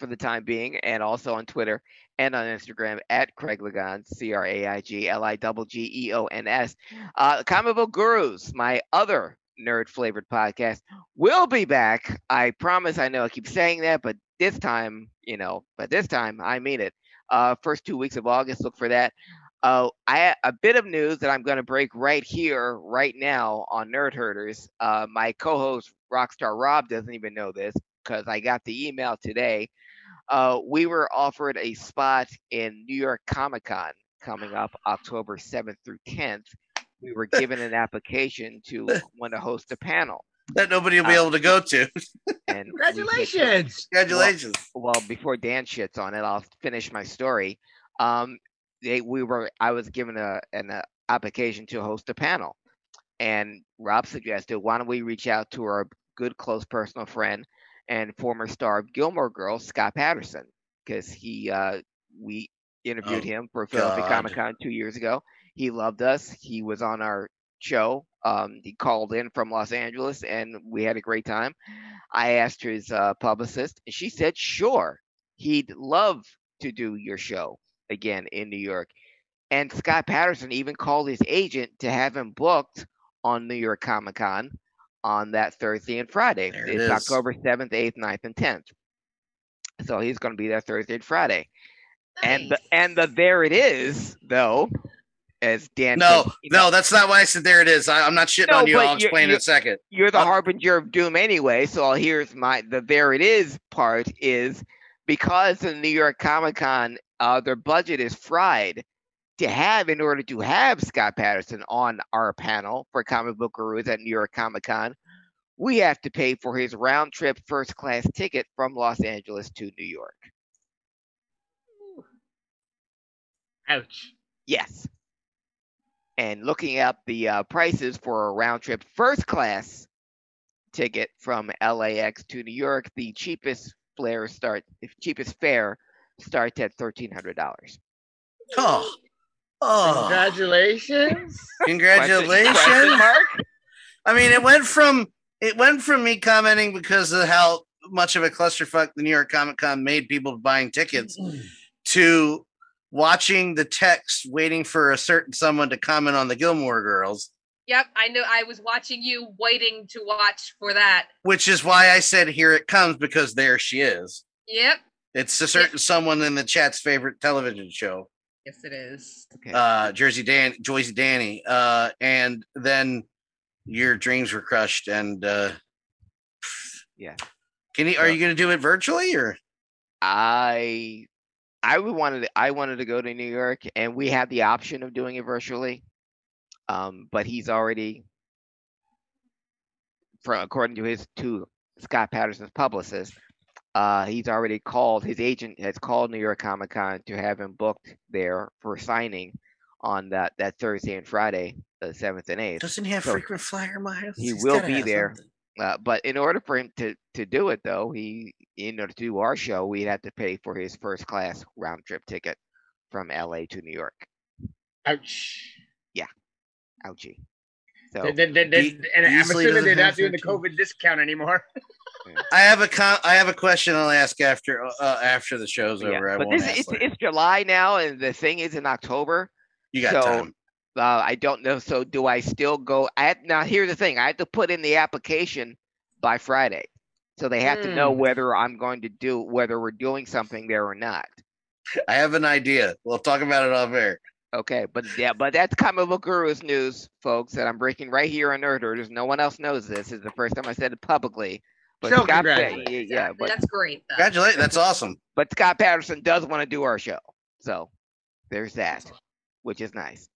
for the time being, and also on Twitter and on Instagram at Craig Liggeons, C R A I G L I double G E O N S. Uh, Comic Book Gurus, my other nerd flavored podcast, will be back. I promise. I know I keep saying that, but this time, you know, but this time I mean it. Uh, first two weeks of August, look for that. Uh, I a bit of news that I'm going to break right here, right now on Nerd Herders. Uh, my co-host Rockstar Rob doesn't even know this because I got the email today. Uh, we were offered a spot in New York Comic Con coming up October 7th through 10th. We were given an application to want to host a panel. that nobody will be Uh, able to go to. And we said, Congratulations. Congratulations. well before Dan shits on it, I'll finish my story. Um, they we were I was given a an uh, application to host a panel, and Rob suggested why don't we reach out to our good close personal friend and former star of Gilmore Girls Scott Patterson because he uh we interviewed Oh, him for Philadelphia Comic Con two years ago. He loved us. He was on our show. Um, he called in from Los Angeles, and we had a great time. I asked his uh, publicist, and she said, sure, he'd love to do your show again in New York. And Scott Patterson even called his agent to have him booked on New York Comic Con on that Thursday and Friday. There it's is. October 7th, 8th, 9th, and 10th. So he's going to be there Thursday and Friday. And the, and the there it is, though, as Dan No, said, you know, no, that's not why I said there it is. I, I'm not shitting No, on you. I'll explain in a second. you're the Um, harbinger of doom anyway. So here's my the there it is part is because the New York Comic Con, uh, their budget is fried to have in order to have Scott Patterson on our panel for comic book gurus at New York Comic Con. We have to pay for his round trip first class ticket from Los Angeles to New York. Ouch. Yes. And looking up the uh, prices for a round trip first class ticket from LAX to New York, the cheapest flare start, cheapest fare starts at thirteen hundred dollars. Oh, oh, Congratulations. congratulations! Mark. I mean, it went from it went from me commenting because of how much of a clusterfuck the New York Comic Con made people buying tickets to watching the text waiting for a certain someone to comment on the Gilmore Girls, Yep, I know. I was watching you, waiting to watch for that. which is why I said here it comes because there she is. Yep. It's a certain someone in the chat's favorite television show. Yes, it is. Okay. uh Jersey Dan Joyce Danny uh and then your dreams were crushed and uh Yeah. can you are you gonna do it virtually or I I would wanted to, I wanted to go to New York and we had the option of doing it virtually. Um, but he's already from according to his to Scott Patterson's publicist, uh, he's already called his agent has called New York Comic Con to have him booked there for signing on that that Thursday and Friday, the seventh and eighth. doesn't he have So, frequent flyer miles? he He's will be there. Uh, but in order for him to to do it though, he in order to do our show, we'd have to pay for his first class round trip ticket from LA to New York. Ouch. Yeah. Ouchie. So They- they- they- they- and I'm assuming they're doesn't doing the COVID discount anymore. I have a con- I have a question I'll ask after uh, after the show's yeah, over. I but this ask it's, it's July now, and the thing is in October. You got so, time. Uh, I don't know. So do I still go? I have, now here's the thing: I have to put in the application by Friday, so they have to know Hmm. whether I'm going to do whether we're doing something there or not. I have an idea. We'll talk about it off air. Okay, but yeah, but that's comic book gurus news, folks, that I'm breaking right here on Nerd Herders. No one else knows this. This is the first time I said it publicly. But So Scott, Pa- congratulations. yeah, yeah, but That's great. Though. Congratulations. That's awesome. but Scott Patterson does want to do our show, so there's that, which is nice.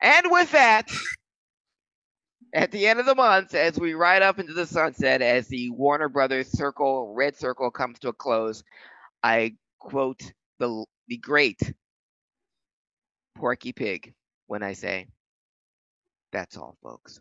And with that, at the end of the month, as we ride up into the sunset, as the Warner Brothers circle, red circle comes to a close, I quote the the great Porky Pig when I say, "That's all, folks."